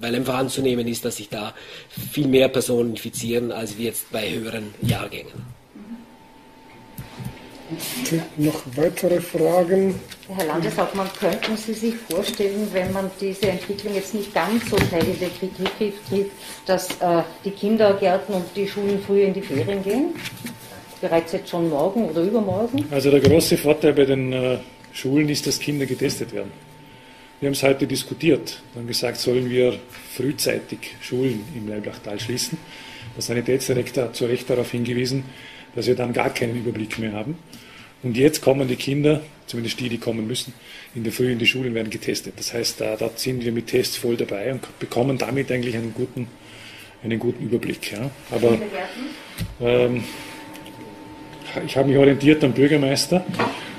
weil einfach anzunehmen ist, dass sich da viel mehr Personen infizieren, als wie jetzt bei höheren Jahrgängen. Noch weitere Fragen? Herr Landeshauptmann, könnten Sie sich vorstellen, wenn man diese Entwicklung jetzt nicht ganz so schnell in den Kritik trifft, dass äh, die Kindergärten und die Schulen früher in die Ferien gehen? Bereits jetzt schon morgen oder übermorgen? Also der große Vorteil bei den äh, Schulen ist, dass Kinder getestet werden. Wir haben es heute diskutiert. Wir haben gesagt, sollen wir frühzeitig Schulen im Leiblachtal schließen. Der Sanitätsdirektor hat zu Recht darauf hingewiesen, dass wir dann gar keinen Überblick mehr haben. Und jetzt kommen die Kinder, zumindest die, die kommen müssen, in der Früh in die Schulen werden getestet. Das heißt, da, da sind wir mit Tests voll dabei und bekommen damit eigentlich einen guten, einen guten Überblick. Ja. Aber ähm, ich habe mich orientiert am Bürgermeister,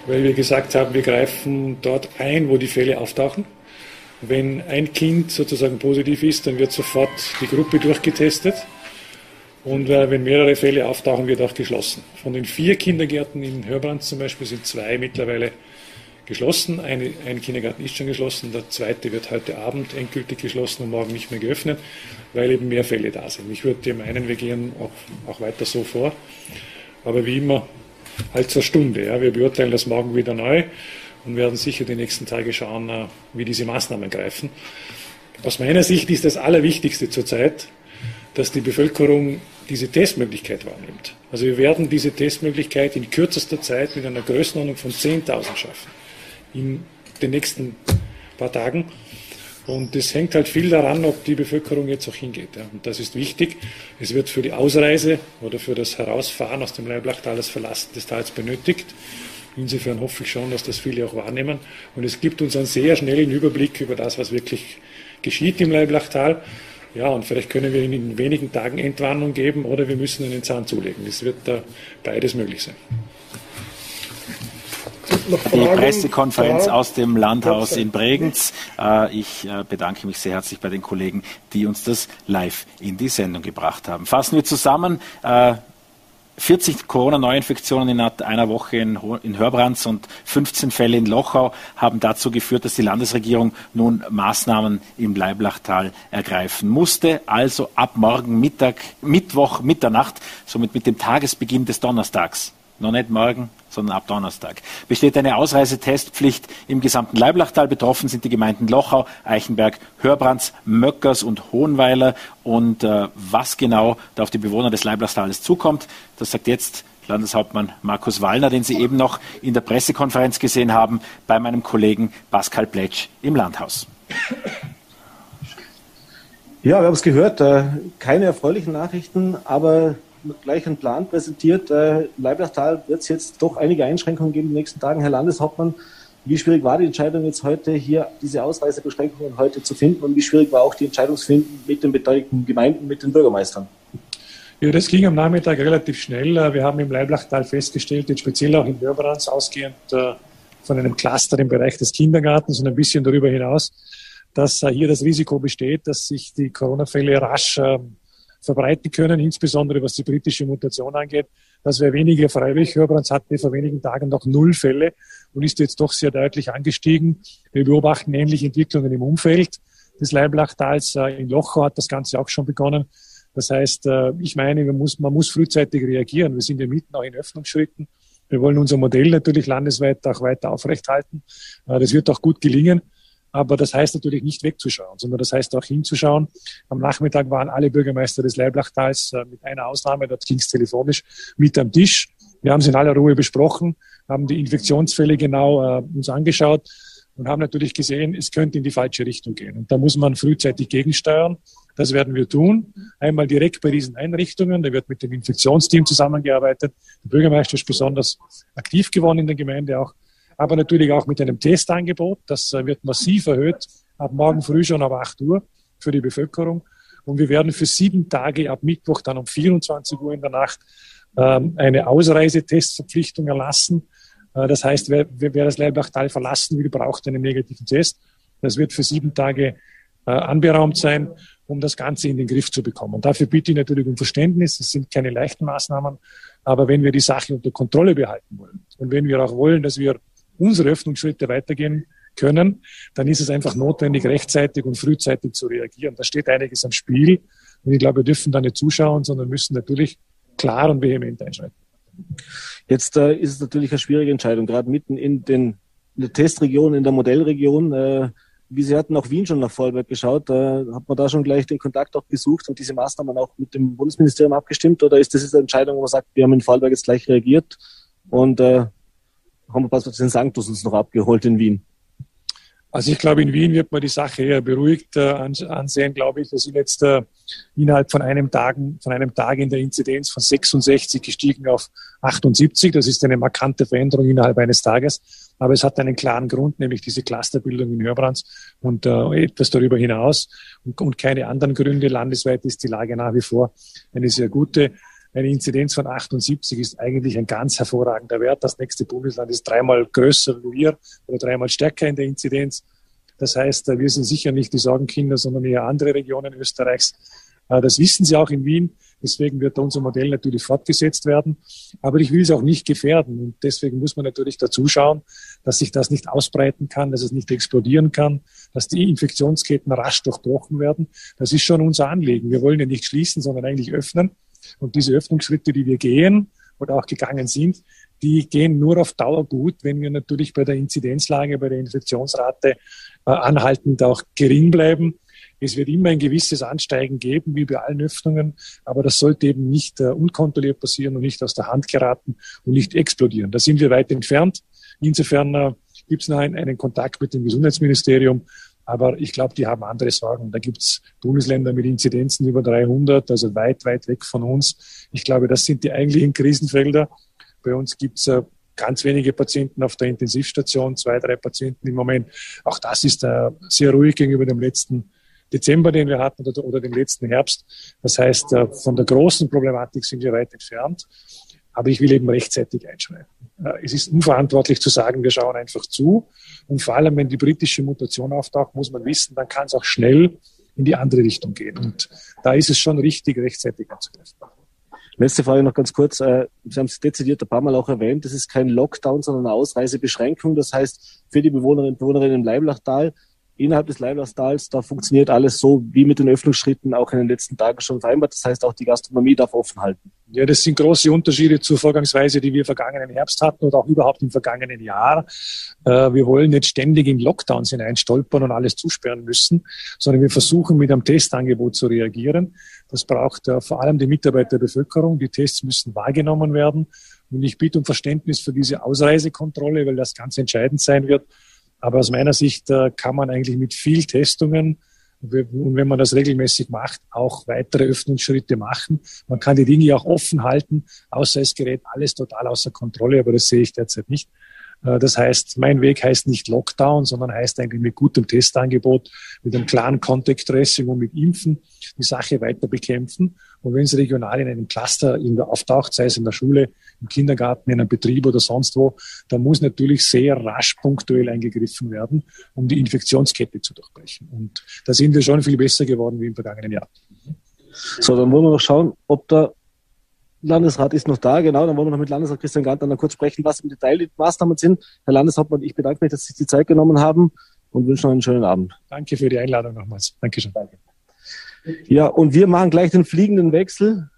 weil wir gesagt haben, wir greifen dort ein, wo die Fälle auftauchen. Wenn ein Kind sozusagen positiv ist, dann wird sofort die Gruppe durchgetestet. Und äh, wenn mehrere Fälle auftauchen, wird auch geschlossen. Von den vier Kindergärten in Hörbrand zum Beispiel sind zwei mittlerweile geschlossen. Eine, ein Kindergarten ist schon geschlossen, der zweite wird heute Abend endgültig geschlossen und morgen nicht mehr geöffnet, weil eben mehr Fälle da sind. Ich würde meinen, wir gehen auch, auch weiter so vor. Aber wie immer, halt zur Stunde. Ja. Wir beurteilen das morgen wieder neu und werden sicher die nächsten Tage schauen, äh, wie diese Maßnahmen greifen. Aus meiner Sicht ist das Allerwichtigste zurzeit, dass die Bevölkerung diese Testmöglichkeit wahrnimmt. Also wir werden diese Testmöglichkeit in kürzester Zeit mit einer Größenordnung von 10.000 schaffen. In den nächsten paar Tagen. Und das hängt halt viel daran, ob die Bevölkerung jetzt auch hingeht. Ja. Und das ist wichtig. Es wird für die Ausreise oder für das Herausfahren aus dem Leiblachtal das Verlassen des Tals benötigt. Insofern hoffe ich schon, dass das viele auch wahrnehmen. Und es gibt uns einen sehr schnellen Überblick über das, was wirklich geschieht im Leiblachtal. Ja, und vielleicht können wir Ihnen in wenigen Tagen Entwarnung geben oder wir müssen einen Zahn zulegen. Es wird da beides möglich sein. Die Pressekonferenz aus dem Landhaus in Bregenz. Äh, ich äh, bedanke mich sehr herzlich bei den Kollegen, die uns das live in die Sendung gebracht haben. Fassen wir zusammen. Äh, 40 Corona-Neuinfektionen in einer Woche in, in Hörbrands und 15 Fälle in Lochau haben dazu geführt, dass die Landesregierung nun Maßnahmen im Leiblachtal ergreifen musste. Also ab morgen Mittag, Mittwoch, Mitternacht, somit mit dem Tagesbeginn des Donnerstags. Noch nicht morgen, sondern ab Donnerstag. Besteht eine Ausreisetestpflicht im gesamten Leiblachtal. Betroffen sind die Gemeinden Lochau, Eichenberg, Hörbrands, Möckers und Hohenweiler. Und äh, was genau da auf die Bewohner des Leiblachstales zukommt, das sagt jetzt Landeshauptmann Markus Wallner, den Sie eben noch in der Pressekonferenz gesehen haben, bei meinem Kollegen Pascal Pletsch im Landhaus. Ja, wir haben es gehört, äh, keine erfreulichen Nachrichten, aber gleich einen Plan präsentiert. Äh, Leiblachtal wird es jetzt doch einige Einschränkungen geben in den nächsten Tagen. Herr Landeshauptmann, wie schwierig war die Entscheidung jetzt heute hier, diese Ausreisebeschränkungen heute zu finden und wie schwierig war auch die Entscheidung zu finden mit den beteiligten Gemeinden, mit den Bürgermeistern? Ja, das ging am Nachmittag relativ schnell. Äh, wir haben im Leiblachtal festgestellt, jetzt speziell auch in Hörbrands ausgehend äh, von einem Cluster im Bereich des Kindergartens und ein bisschen darüber hinaus, dass äh, hier das Risiko besteht, dass sich die Corona-Fälle rasch ähm, verbreiten können, insbesondere was die britische Mutation angeht. Das wäre weniger freiwillig. Hörbrands hatte vor wenigen Tagen noch null Fälle und ist jetzt doch sehr deutlich angestiegen. Wir beobachten ähnliche Entwicklungen im Umfeld des Leiblachtals. Äh, in Lochau hat das Ganze auch schon begonnen. Das heißt, äh, ich meine, man muss, man muss frühzeitig reagieren. Wir sind ja mitten auch in Öffnungsschritten. Wir wollen unser Modell natürlich landesweit auch weiter aufrechthalten. Äh, das wird auch gut gelingen. Aber das heißt natürlich nicht wegzuschauen, sondern das heißt auch hinzuschauen. Am Nachmittag waren alle Bürgermeister des Leiblachtal äh, mit einer Ausnahme, dort ging es telefonisch, mit am Tisch. Wir haben es in aller Ruhe besprochen, haben die Infektionsfälle genau äh, uns angeschaut und haben natürlich gesehen, es könnte in die falsche Richtung gehen. Und da muss man frühzeitig gegensteuern. Das werden wir tun. Einmal direkt bei diesen Einrichtungen. Da wird mit dem Infektionsteam zusammengearbeitet. Der Bürgermeister ist besonders aktiv geworden in der Gemeinde auch aber natürlich auch mit einem Testangebot. Das äh, wird massiv erhöht, ab morgen früh schon ab 8 Uhr für die Bevölkerung. Und wir werden für sieben Tage ab Mittwoch dann um 24 Uhr in der Nacht ähm, eine Ausreisetestverpflichtung erlassen. Äh, das heißt, wer, wer das Leibachtal verlassen will, braucht einen negativen Test. Das wird für sieben Tage äh, anberaumt sein, um das Ganze in den Griff zu bekommen. Und dafür bitte ich natürlich um Verständnis. Das sind keine leichten Maßnahmen. Aber wenn wir die Sache unter Kontrolle behalten wollen und wenn wir auch wollen, dass wir unsere Öffnungsschritte weitergehen können, dann ist es einfach notwendig, rechtzeitig und frühzeitig zu reagieren. Da steht einiges am Spiel. Und ich glaube, wir dürfen da nicht zuschauen, sondern müssen natürlich klar und vehement einschreiten. Jetzt äh, ist es natürlich eine schwierige Entscheidung, gerade mitten in, den, in der Testregion, in der Modellregion. Äh, wie Sie hatten auch Wien schon nach Vorarlberg geschaut, äh, hat man da schon gleich den Kontakt auch gesucht und diese Maßnahmen auch mit dem Bundesministerium abgestimmt? Oder ist das jetzt eine Entscheidung, wo man sagt, wir haben in Vorarlberg jetzt gleich reagiert und äh, haben wir fast den Sanctus uns noch abgeholt in Wien. Also ich glaube, in Wien wird man die Sache eher beruhigt äh, ansehen, glaube ich. Wir sind jetzt äh, innerhalb von einem Tag, von einem Tag in der Inzidenz von 66 gestiegen auf 78. Das ist eine markante Veränderung innerhalb eines Tages. Aber es hat einen klaren Grund, nämlich diese Clusterbildung in Hörbrands und äh, etwas darüber hinaus und keine anderen Gründe. Landesweit ist die Lage nach wie vor eine sehr gute. Eine Inzidenz von 78 ist eigentlich ein ganz hervorragender Wert. Das nächste Bundesland ist dreimal größer wie wir oder dreimal stärker in der Inzidenz. Das heißt, wir sind sicher nicht die Sorgenkinder, sondern eher andere Regionen Österreichs. Äh, das wissen Sie auch in Wien. Deswegen wird unser Modell natürlich fortgesetzt werden. Aber ich will es auch nicht gefährden. Und deswegen muss man natürlich dazu schauen, dass sich das nicht ausbreiten kann, dass es nicht explodieren kann, dass die Infektionsketten rasch durchbrochen werden. Das ist schon unser Anliegen. Wir wollen ja nicht schließen, sondern eigentlich öffnen. Und diese Öffnungsschritte, die wir gehen oder auch gegangen sind, die gehen nur auf Dauer gut, wenn wir natürlich bei der Inzidenzlage, bei der Infektionsrate äh, anhaltend auch gering bleiben. Es wird immer ein gewisses Ansteigen geben, wie bei allen Öffnungen, aber das sollte eben nicht äh, unkontrolliert passieren und nicht aus der Hand geraten und nicht explodieren. Da sind wir weit entfernt. Insofern äh, gibt es noch einen, einen Kontakt mit dem Gesundheitsministerium aber ich glaube, die haben andere Sorgen. Da gibt's Bundesländer mit Inzidenzen über 300, also weit, weit weg von uns. Ich glaube, das sind die eigentlichen Krisenfelder. Bei uns gibt's äh, ganz wenige Patienten auf der Intensivstation, zwei, drei Patienten im Moment. Auch das ist äh, sehr ruhig gegenüber dem letzten Dezember, den wir hatten, oder, oder dem letzten Herbst. Das heißt, äh, von der großen Problematik sind wir weit entfernt. Aber ich will eben rechtzeitig einschreiten. Äh, es ist unverantwortlich zu sagen, wir schauen einfach zu. Und vor allem, wenn die britische Mutation auftaucht, muss man wissen, dann kann es auch schnell in die andere Richtung gehen. Und da ist es schon richtig, rechtzeitig anzugreifen. Letzte Frage noch ganz kurz. Äh, Sie haben es dezidiert ein paar Mal auch erwähnt. Das ist kein Lockdown, sondern eine Ausreisebeschränkung. Das heißt, für die Bewohnerinnen und Bewohner im Leiblachtal innerhalb des Leiblerstals, da funktioniert alles so wie mit den Öffnungsschritten auch in den letzten Tagen schon vereinbart. Das heißt, auch die Gastronomie darf offen halten. Ja, das sind große Unterschiede zur Vorgangsweise, die wir vergangenen Herbst hatten oder auch überhaupt im vergangenen Jahr. Äh, wir wollen nicht ständig in Lockdowns hineinstolpern und alles zusperren müssen, sondern wir versuchen mit einem Testangebot zu reagieren. Das braucht äh, vor allem die Mitarbeiter der Bevölkerung. Die Tests müssen wahrgenommen werden. Und ich bitte um Verständnis für diese Ausreisekontrolle, weil das ganz entscheidend sein wird aber aus meiner Sicht äh, kann man eigentlich mit viel Testungen und wenn man das regelmäßig macht, auch weitere Öffnungsschritte machen. Man kann die Dinge auch offen halten, außer es gerät alles total außer Kontrolle, aber das sehe ich derzeit nicht. Äh, das heißt, mein Weg heißt nicht Lockdown, sondern heißt eigentlich mit gutem Testangebot, mit einem klaren Contact Tracing und mit Impfen die Sache weiter bekämpfen. Und wenn es regional in einem Cluster auftaucht, sei es in der Schule, im Kindergarten, in einem Betrieb oder sonst wo, dann muss natürlich sehr rasch punktuell eingegriffen werden, um die Infektionskette zu durchbrechen. Und da sind wir schon viel besser geworden wie im vergangenen Jahr. So, dann wollen wir noch schauen, ob der Landesrat ist noch da, genau. Dann wollen wir noch mit Landesrat Christian Ganter noch kurz sprechen, was im Detail die Maßnahmen sind. Herr Landeshauptmann, ich bedanke mich, dass Sie sich die Zeit genommen haben und wünsche noch einen schönen Abend. Danke für die Einladung nochmals. Dankeschön. Danke. Ja, und wir machen gleich den fliegenden Wechsel.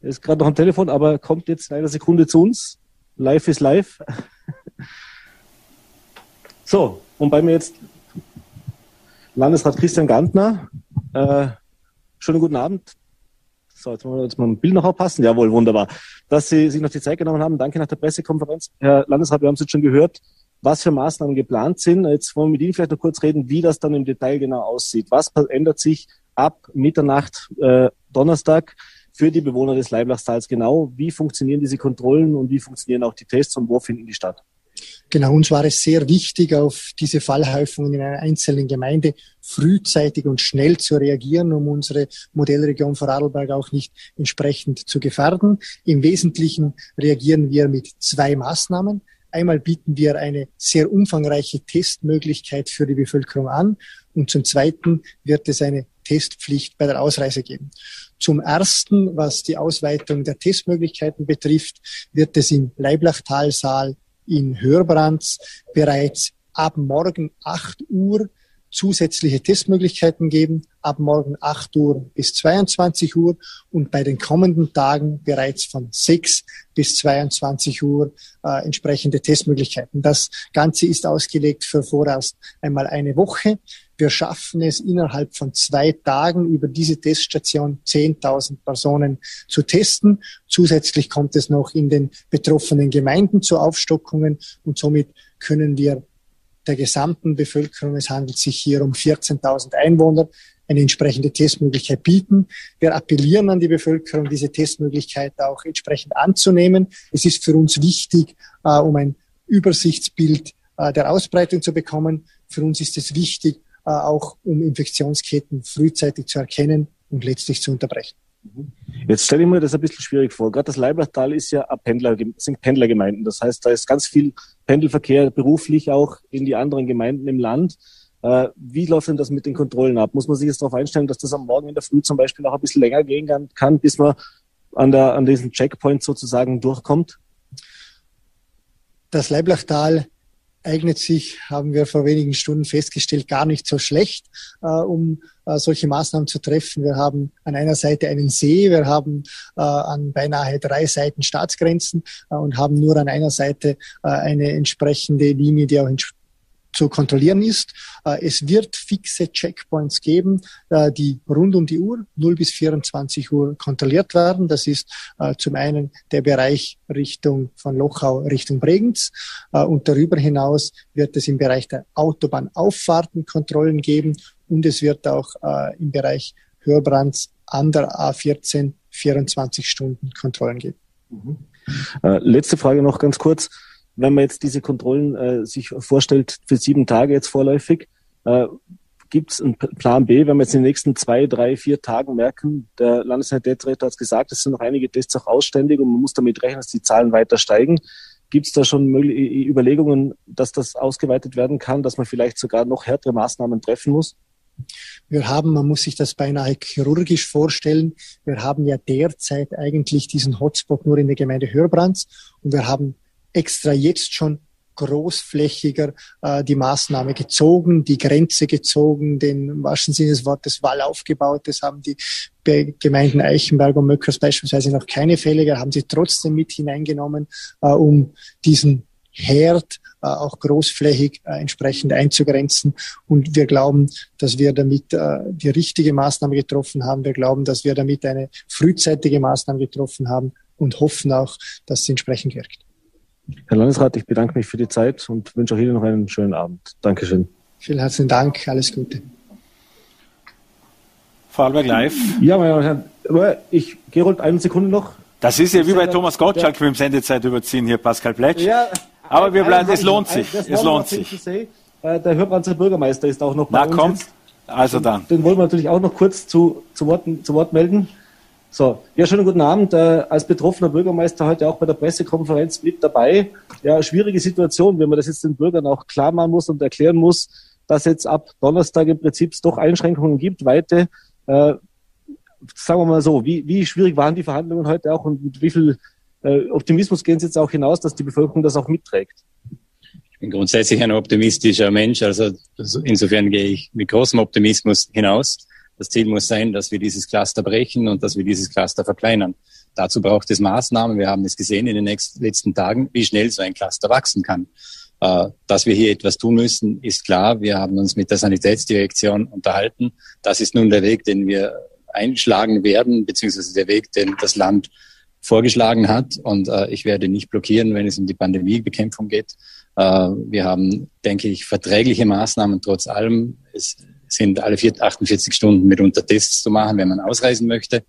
Er ist gerade noch am Telefon, aber kommt jetzt in einer Sekunde zu uns. Live ist live. [LAUGHS] so, und bei mir jetzt Landesrat Christian Gantner. Äh, schönen guten Abend. So, jetzt wollen wir uns mal ein Bild noch aufpassen. Jawohl, wunderbar. Dass Sie sich noch die Zeit genommen haben. Danke nach der Pressekonferenz. Herr Landesrat, wir haben es jetzt schon gehört, was für Maßnahmen geplant sind. Jetzt wollen wir mit Ihnen vielleicht noch kurz reden, wie das dann im Detail genau aussieht. Was ändert sich ab Mitternacht äh, Donnerstag für die Bewohner des Leiblachstals genau? Wie funktionieren diese Kontrollen und wie funktionieren auch die Tests und wo finden die statt? Genau, uns war es sehr wichtig, auf diese Fallhäufungen in einer einzelnen Gemeinde frühzeitig und schnell zu reagieren, um unsere Modellregion Vorarlberg auch nicht entsprechend zu gefährden. Im Wesentlichen reagieren wir mit zwei Maßnahmen. Einmal bieten wir eine sehr umfangreiche Testmöglichkeit für die Bevölkerung an und zum Zweiten wird es eine Testpflicht bei der Ausreise geben. Zum Ersten, was die Ausweitung der Testmöglichkeiten betrifft, wird es im Leiblachtalsaal in Hörbrands bereits ab morgen 8 Uhr zusätzliche Testmöglichkeiten geben, ab morgen 8 Uhr bis 22 Uhr und bei den kommenden Tagen bereits von 6 bis 22 Uhr äh, entsprechende Testmöglichkeiten. Das Ganze ist ausgelegt für vorerst einmal eine Woche. Wir schaffen es innerhalb von zwei Tagen über diese Teststation 10.000 Personen zu testen. Zusätzlich kommt es noch in den betroffenen Gemeinden zu Aufstockungen und somit können wir der gesamten Bevölkerung, es handelt sich hier um 14.000 Einwohner, eine entsprechende Testmöglichkeit bieten. Wir appellieren an die Bevölkerung, diese Testmöglichkeit auch entsprechend anzunehmen. Es ist für uns wichtig, äh, um ein Übersichtsbild äh, der Ausbreitung zu bekommen. Für uns ist es wichtig, auch um Infektionsketten frühzeitig zu erkennen und letztlich zu unterbrechen. Jetzt stelle ich mir das ein bisschen schwierig vor. Gerade das Leiblachtal ist ja Pendler, sind Pendlergemeinden. Das heißt, da ist ganz viel Pendelverkehr beruflich auch in die anderen Gemeinden im Land. Äh, wie läuft denn das mit den Kontrollen ab? Muss man sich jetzt darauf einstellen, dass das am Morgen in der Früh zum Beispiel auch ein bisschen länger gehen kann, bis man an, der, an diesen Checkpoint sozusagen durchkommt? Das Leiblachtal eignet sich, haben wir vor wenigen Stunden festgestellt, gar nicht so schlecht, äh, um äh, solche Maßnahmen zu treffen. Wir haben an einer Seite einen See, wir haben äh, an beinahe drei Seiten Staatsgrenzen äh, und haben nur an einer Seite äh, eine entsprechende Linie, die auch zu kontrollieren ist. Äh, es wird fixe Checkpoints geben, äh, die rund um die Uhr, 0 bis 24 Uhr kontrolliert werden. Das ist äh, zum einen der Bereich Richtung von Lochau Richtung Bregenz und darüber hinaus wird es im Bereich der Autobahnauffahrten Kontrollen geben und es wird auch im Bereich Hörbrands an der A14 24 Stunden Kontrollen geben. Mhm. letzte Frage noch ganz kurz wenn man jetzt diese Kontrollen äh, sich vorstellt für sieben Tage jetzt vorläufig, äh, gibt es einen Plan B, wenn wir jetzt in den nächsten zwei, drei, vier Tagen merken, der Landessanitärdirektor hat es gesagt, es sind noch einige Tests auch ausständig und man muss damit rechnen, dass die Zahlen weiter steigen. Gibt es da schon Überlegungen, dass das ausgeweitet werden kann, dass man vielleicht sogar noch härtere Maßnahmen treffen muss? Wir haben, man muss sich das beinahe chirurgisch vorstellen, wir haben ja derzeit eigentlich diesen Hotspot nur in der Gemeinde Hörbrands und wir haben extra jetzt schon großflächiger äh, die Maßnahme gezogen, die Grenze gezogen, den wahrsten Sinne des Wortes Wall aufgebaut. Das haben die Gemeinden Eichenberg und Möckers beispielsweise noch keine Fälle, da haben sie trotzdem mit hineingenommen, äh, um diesen Herd äh, auch großflächig äh, entsprechend einzugrenzen. Und wir glauben, dass wir damit äh, die richtige Maßnahme getroffen haben. Wir glauben, dass wir damit eine frühzeitige Maßnahme getroffen haben und hoffen auch, dass sie entsprechend wirkt. Herr Landesrat, ich bedanke mich für die Zeit und wünsche auch Ihnen noch einen schönen Abend. Dankeschön. Vielen herzlichen Dank. Alles Gute. Vorarlberg live. Ja, meine Damen und Herren, aber ich, Gerold, eine Sekunde noch. Das ist ja wie bei Thomas Gottschalk mit dem Sendezeit überziehen hier, Pascal Pletsch. Ja, aber wir bleiben, es lohnt sich. Es lohnt sich. Äh, der Hörbranzer Bürgermeister ist auch noch bei Na, uns. kommt. Also dann. Den wollen wir natürlich auch noch kurz zu, zu, Wort, zu Wort melden. So, ja, schönen guten Abend. Äh, als betroffener Bürgermeister heute auch bei der Pressekonferenz mit dabei. Ja, schwierige Situation, wenn man das jetzt den Bürgern auch klar machen muss und erklären muss, dass jetzt ab Donnerstag im Prinzip es doch Einschränkungen gibt, weite. Äh, sagen wir mal so, wie, wie schwierig waren die Verhandlungen heute auch und mit wie viel äh, Optimismus gehen Sie jetzt auch hinaus, dass die Bevölkerung das auch mitträgt? Ich bin grundsätzlich ein optimistischer Mensch, also insofern gehe ich mit großem Optimismus hinaus. Das Ziel muss sein, dass wir dieses Cluster brechen und dass wir dieses Cluster verkleinern. Dazu braucht es Maßnahmen. Wir haben es gesehen in den nächsten, letzten Tagen, wie schnell so ein Cluster wachsen kann. Äh, dass wir hier etwas tun müssen, ist klar. Wir haben uns mit der Sanitätsdirektion unterhalten. Das ist nun der Weg, den wir einschlagen werden, beziehungsweise der Weg, den das Land vorgeschlagen hat. Und äh, ich werde nicht blockieren, wenn es um die Pandemiebekämpfung geht. Äh, wir haben, denke ich, verträgliche Maßnahmen trotz allem. Es sind alle 48 Stunden mitunter Tests zu machen, wenn man ausreisen möchte.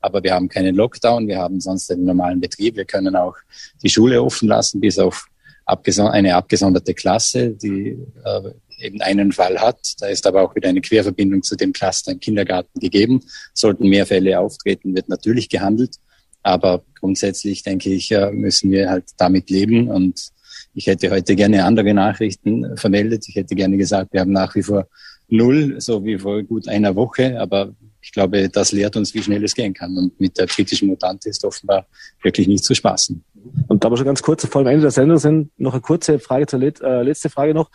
Aber wir haben keinen Lockdown, wir haben sonst einen normalen Betrieb. Wir können auch die Schule offen lassen, bis auf eine abgesonderte Klasse, die äh, eben einen Fall hat. Da ist aber auch wieder eine Querverbindung zu dem Cluster im Kindergarten gegeben. Sollten mehr Fälle auftreten, wird natürlich gehandelt. Aber grundsätzlich denke ich, müssen wir halt damit leben. Und ich hätte heute gerne andere Nachrichten vermeldet. Ich hätte gerne gesagt, wir haben nach wie vor null, so wie vor gut einer Woche. Aber ich glaube, das lehrt uns, wie schnell es gehen kann. Und mit der britischen Mutante ist offenbar wirklich nicht zu spaßen. Und da wir schon ganz kurz vor dem Ende der Sendung sind, noch eine kurze Frage zur Let äh, letzte Frage noch.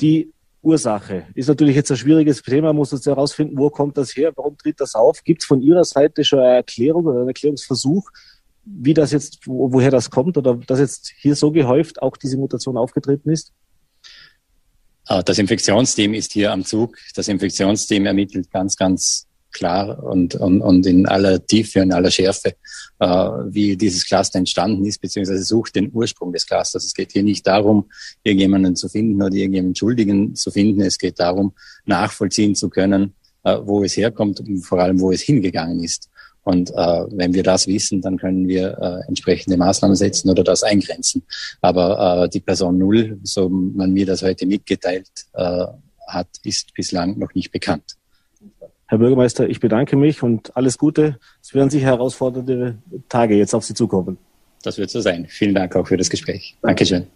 Die Ursache ist natürlich jetzt ein schwieriges Thema, man muss jetzt herausfinden, wo kommt das her, warum tritt das auf? Gibt es von Ihrer Seite schon eine Erklärung oder einen Erklärungsversuch, wie das jetzt, wo, woher das kommt oder dass jetzt hier so gehäuft auch diese Mutation aufgetreten ist? Ah, das Infektionsteam ist hier am Zug. Das Infektionsteam ermittelt ganz, ganz klar und, und, und in aller Tiefe und aller Schärfe, äh, wie dieses Cluster entstanden ist, beziehungsweise sucht den Ursprung des Clusters. Es geht hier nicht darum, irgendjemanden zu finden oder irgendjemanden Schuldigen zu finden. Es geht darum, nachvollziehen zu können, äh, wo es herkommt und vor allem, wo es hingegangen ist. Und äh, wenn wir das wissen, dann können wir äh, entsprechende Maßnahmen setzen oder das eingrenzen. Aber äh, die Person Null, so man mir das heute mitgeteilt äh, hat, ist bislang noch nicht bekannt. Herr Bürgermeister, ich bedanke mich und alles Gute. Es werden sicher herausfordernde Tage jetzt auf Sie zukommen. Das wird so sein. Vielen Dank auch für das Gespräch. Dankeschön.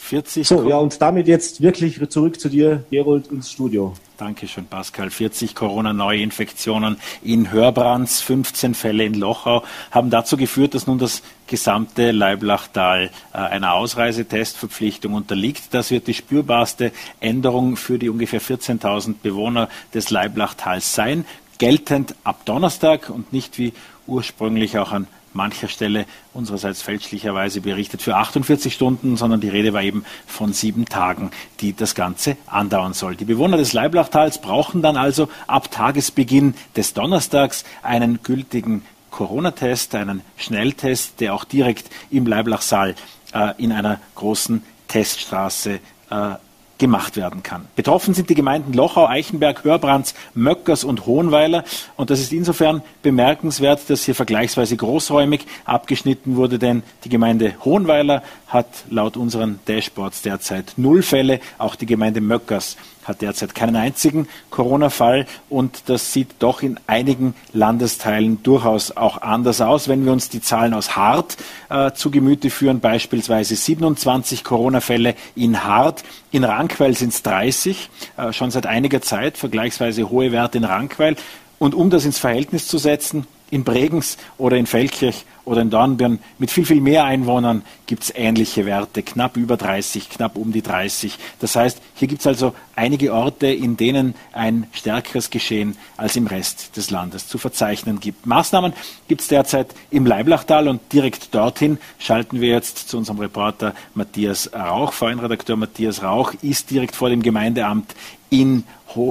40 so, ja, und damit jetzt wirklich zurück zu dir, Gerold, ins Studio. Dankeschön, Pascal. 40 Corona-Neuinfektionen in Hörbrands, 15 Fälle in Lochau haben dazu geführt, dass nun das gesamte Leiblachtal äh, einer Ausreisetestverpflichtung unterliegt. Das wird die spürbarste Änderung für die ungefähr 14.000 Bewohner des Leiblachtals sein, geltend ab Donnerstag und nicht wie ursprünglich auch an mancher Stelle unsererseits fälschlicherweise berichtet für 48 Stunden, sondern die Rede war eben von sieben Tagen, die das Ganze andauern soll. Die Bewohner des Leiblachtals brauchen dann also ab Tagesbeginn des Donnerstags einen gültigen Corona-Test, einen Schnelltest, der auch direkt im Leiblachsaal äh, in einer großen Teststraße äh, gemacht werden kann. Betroffen sind die Gemeinden Lochau, Eichenberg, Hörbrands, Möckers und Hohenweiler. Und das ist insofern bemerkenswert, dass hier vergleichsweise großräumig abgeschnitten wurde, denn die Gemeinde Hohenweiler hat laut unseren Dashboards derzeit null Fälle. Auch die Gemeinde Möckers hat derzeit keinen einzigen Corona-Fall und das sieht doch in einigen Landesteilen durchaus auch anders aus. Wenn wir uns die Zahlen aus Hart äh, zu Gemüte führen, beispielsweise 27 Corona-Fälle in Hart, in Rankweil sind es 30, äh, schon seit einiger Zeit vergleichsweise hohe Werte in Rankweil. Und um das ins Verhältnis zu setzen, in Bregenz oder in Feldkirch oder in Dornbirn mit viel, viel mehr Einwohnern gibt es ähnliche Werte, knapp über 30, knapp um die 30. Das heißt, hier gibt es also einige Orte, in denen ein stärkeres Geschehen als im Rest des Landes zu verzeichnen gibt. Maßnahmen gibt es derzeit im Leiblachtal und direkt dorthin schalten wir jetzt zu unserem Reporter Matthias Rauch. VN-Redakteur Matthias Rauch ist direkt vor dem Gemeindeamt in,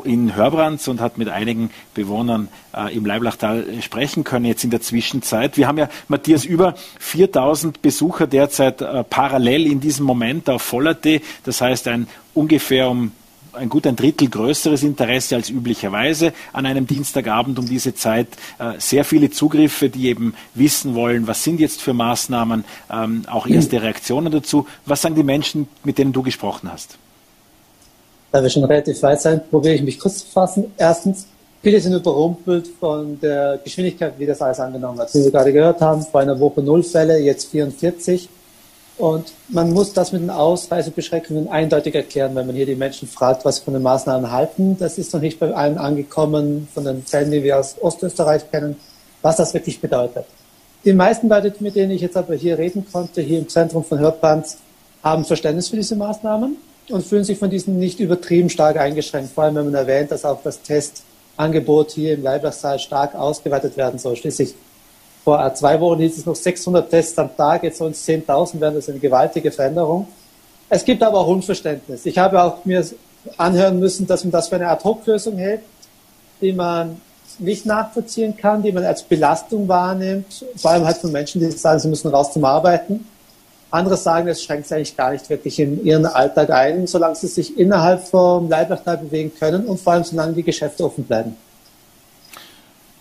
in Hörbrands und hat mit einigen Bewohnern äh, im Leiblachtal sprechen können jetzt in der Zwischenzeit. Wir haben ja, Matthias, über 4000 Besucher derzeit äh, parallel in diesem Moment auf Voller.t. Das heißt, ein ungefähr um ein gut ein Drittel größeres Interesse als üblicherweise an einem Dienstagabend um diese Zeit. Äh, sehr viele Zugriffe, die eben wissen wollen, was sind jetzt für Maßnahmen, ähm, auch erste Reaktionen dazu. Was sagen die Menschen, mit denen du gesprochen hast? Da wir schon relativ weit sind, probiere ich mich kurz zu fassen. Erstens, viele sind überrumpelt von der Geschwindigkeit, wie das alles angenommen hat. Wie wir gerade gehört haben, vor einer Woche null Fälle, jetzt 44. Und man muss das mit den Ausreisebeschränkungen eindeutig erklären, wenn man hier die Menschen fragt, was sie von den Maßnahmen halten. Das ist noch nicht bei allen angekommen, von den Fällen, die wir aus Ostösterreich kennen, was das wirklich bedeutet. Die meisten Leute, mit denen ich jetzt aber hier reden konnte, hier im Zentrum von Hörbrand, haben Verständnis für diese Maßnahmen und fühlen sich von diesen nicht übertrieben stark eingeschränkt. Vor allem, wenn man erwähnt, dass auch das Testangebot hier im Leibachsaal stark ausgeweitet werden soll. Schließlich vor zwei Wochen hieß es noch 600 Tests am Tag, jetzt sollen es 10.000 werden. Das ist eine gewaltige Veränderung. Es gibt aber auch Unverständnis. Ich habe auch mir anhören müssen, dass man das für eine Ad-Hoc-Lösung hält, die man nicht nachvollziehen kann, die man als Belastung wahrnimmt, vor allem halt von Menschen, die sagen, sie müssen raus zum Arbeiten. Andere sagen, es schränkt sie eigentlich gar nicht wirklich in ihren Alltag ein, solange sie sich innerhalb vom Leiblachtal bewegen können und vor allem solange die Geschäfte offen bleiben.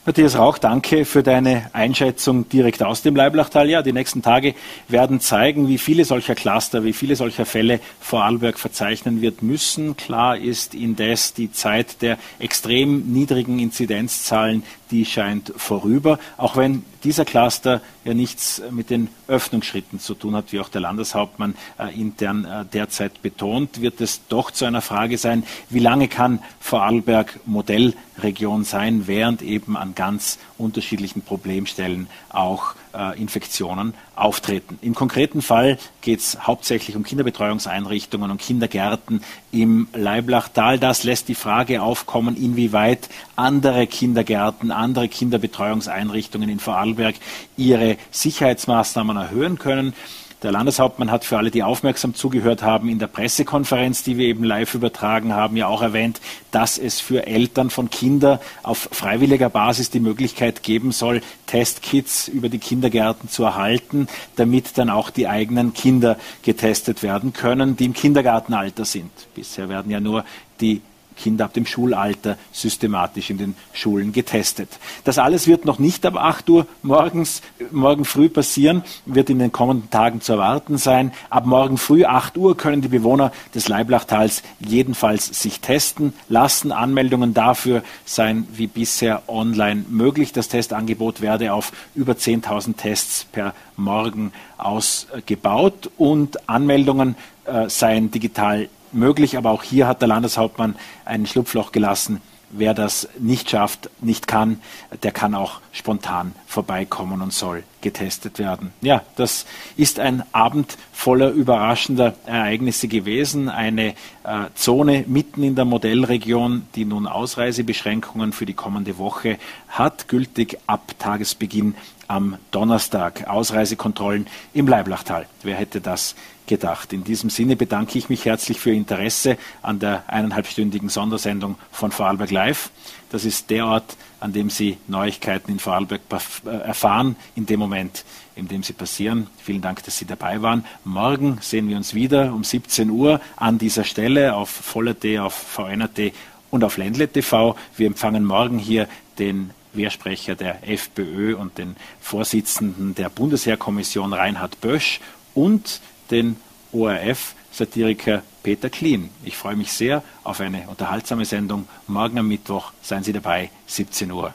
Matthias Rauch, danke für deine Einschätzung direkt aus dem Leiblachtal. Ja, die nächsten Tage werden zeigen, wie viele solcher Cluster, wie viele solcher Fälle Vorarlberg verzeichnen wird müssen. Klar ist indes die Zeit der extrem niedrigen Inzidenzzahlen, die scheint vorüber, auch wenn dieser Cluster ja nichts mit den Öffnungsschritten zu tun hat, wie auch der Landeshauptmann äh, intern äh, derzeit betont, wird es doch zu einer Frage sein, wie lange kann Vorarlberg Modellregion sein, während eben an ganz unterschiedlichen Problemstellen auch Infektionen auftreten. Im konkreten Fall geht es hauptsächlich um Kinderbetreuungseinrichtungen und Kindergärten im Leiblachtal. Das lässt die Frage aufkommen, inwieweit andere Kindergärten, andere Kinderbetreuungseinrichtungen in Vorarlberg ihre Sicherheitsmaßnahmen erhöhen können. Der Landeshauptmann hat für alle, die aufmerksam zugehört haben, in der Pressekonferenz, die wir eben live übertragen haben, ja auch erwähnt, dass es für Eltern von Kindern auf freiwilliger Basis die Möglichkeit geben soll, Testkits über die Kindergärten zu erhalten, damit dann auch die eigenen Kinder getestet werden können, die im Kindergartenalter sind. Bisher werden ja nur die Kinder ab dem Schulalter systematisch in den Schulen getestet. Das alles wird noch nicht ab 8 Uhr morgens, morgen früh passieren, wird in den kommenden Tagen zu erwarten sein. Ab morgen früh 8 Uhr können die Bewohner des Leiblachtals jedenfalls sich testen lassen. Anmeldungen dafür seien wie bisher online möglich. Das Testangebot werde auf über 10.000 Tests per Morgen ausgebaut und Anmeldungen äh, seien digital möglich, aber auch hier hat der Landeshauptmann ein Schlupfloch gelassen. Wer das nicht schafft, nicht kann, der kann auch spontan vorbeikommen und soll getestet werden. Ja, das ist ein Abend voller überraschender Ereignisse gewesen. Eine äh, Zone mitten in der Modellregion, die nun Ausreisebeschränkungen für die kommende Woche hat, gültig ab Tagesbeginn am Donnerstag. Ausreisekontrollen im Leiblachtal. Wer hätte das gedacht. In diesem Sinne bedanke ich mich herzlich für Ihr Interesse an der eineinhalbstündigen Sondersendung von Vorarlberg Live. Das ist der Ort, an dem Sie Neuigkeiten in Vorarlberg äh, erfahren, in dem Moment, in dem sie passieren. Vielen Dank, dass Sie dabei waren. Morgen sehen wir uns wieder um 17 Uhr an dieser Stelle auf Voller.t, auf VNRT und auf Ländle TV. Wir empfangen morgen hier den Wehrsprecher der FPÖ und den Vorsitzenden der Bundesheerkommission Reinhard Bösch und den ORF-Satiriker Peter Kleen. Ich freue mich sehr auf eine unterhaltsame Sendung. Morgen am Mittwoch seien Sie dabei, 17 Uhr.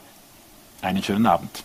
Einen schönen Abend.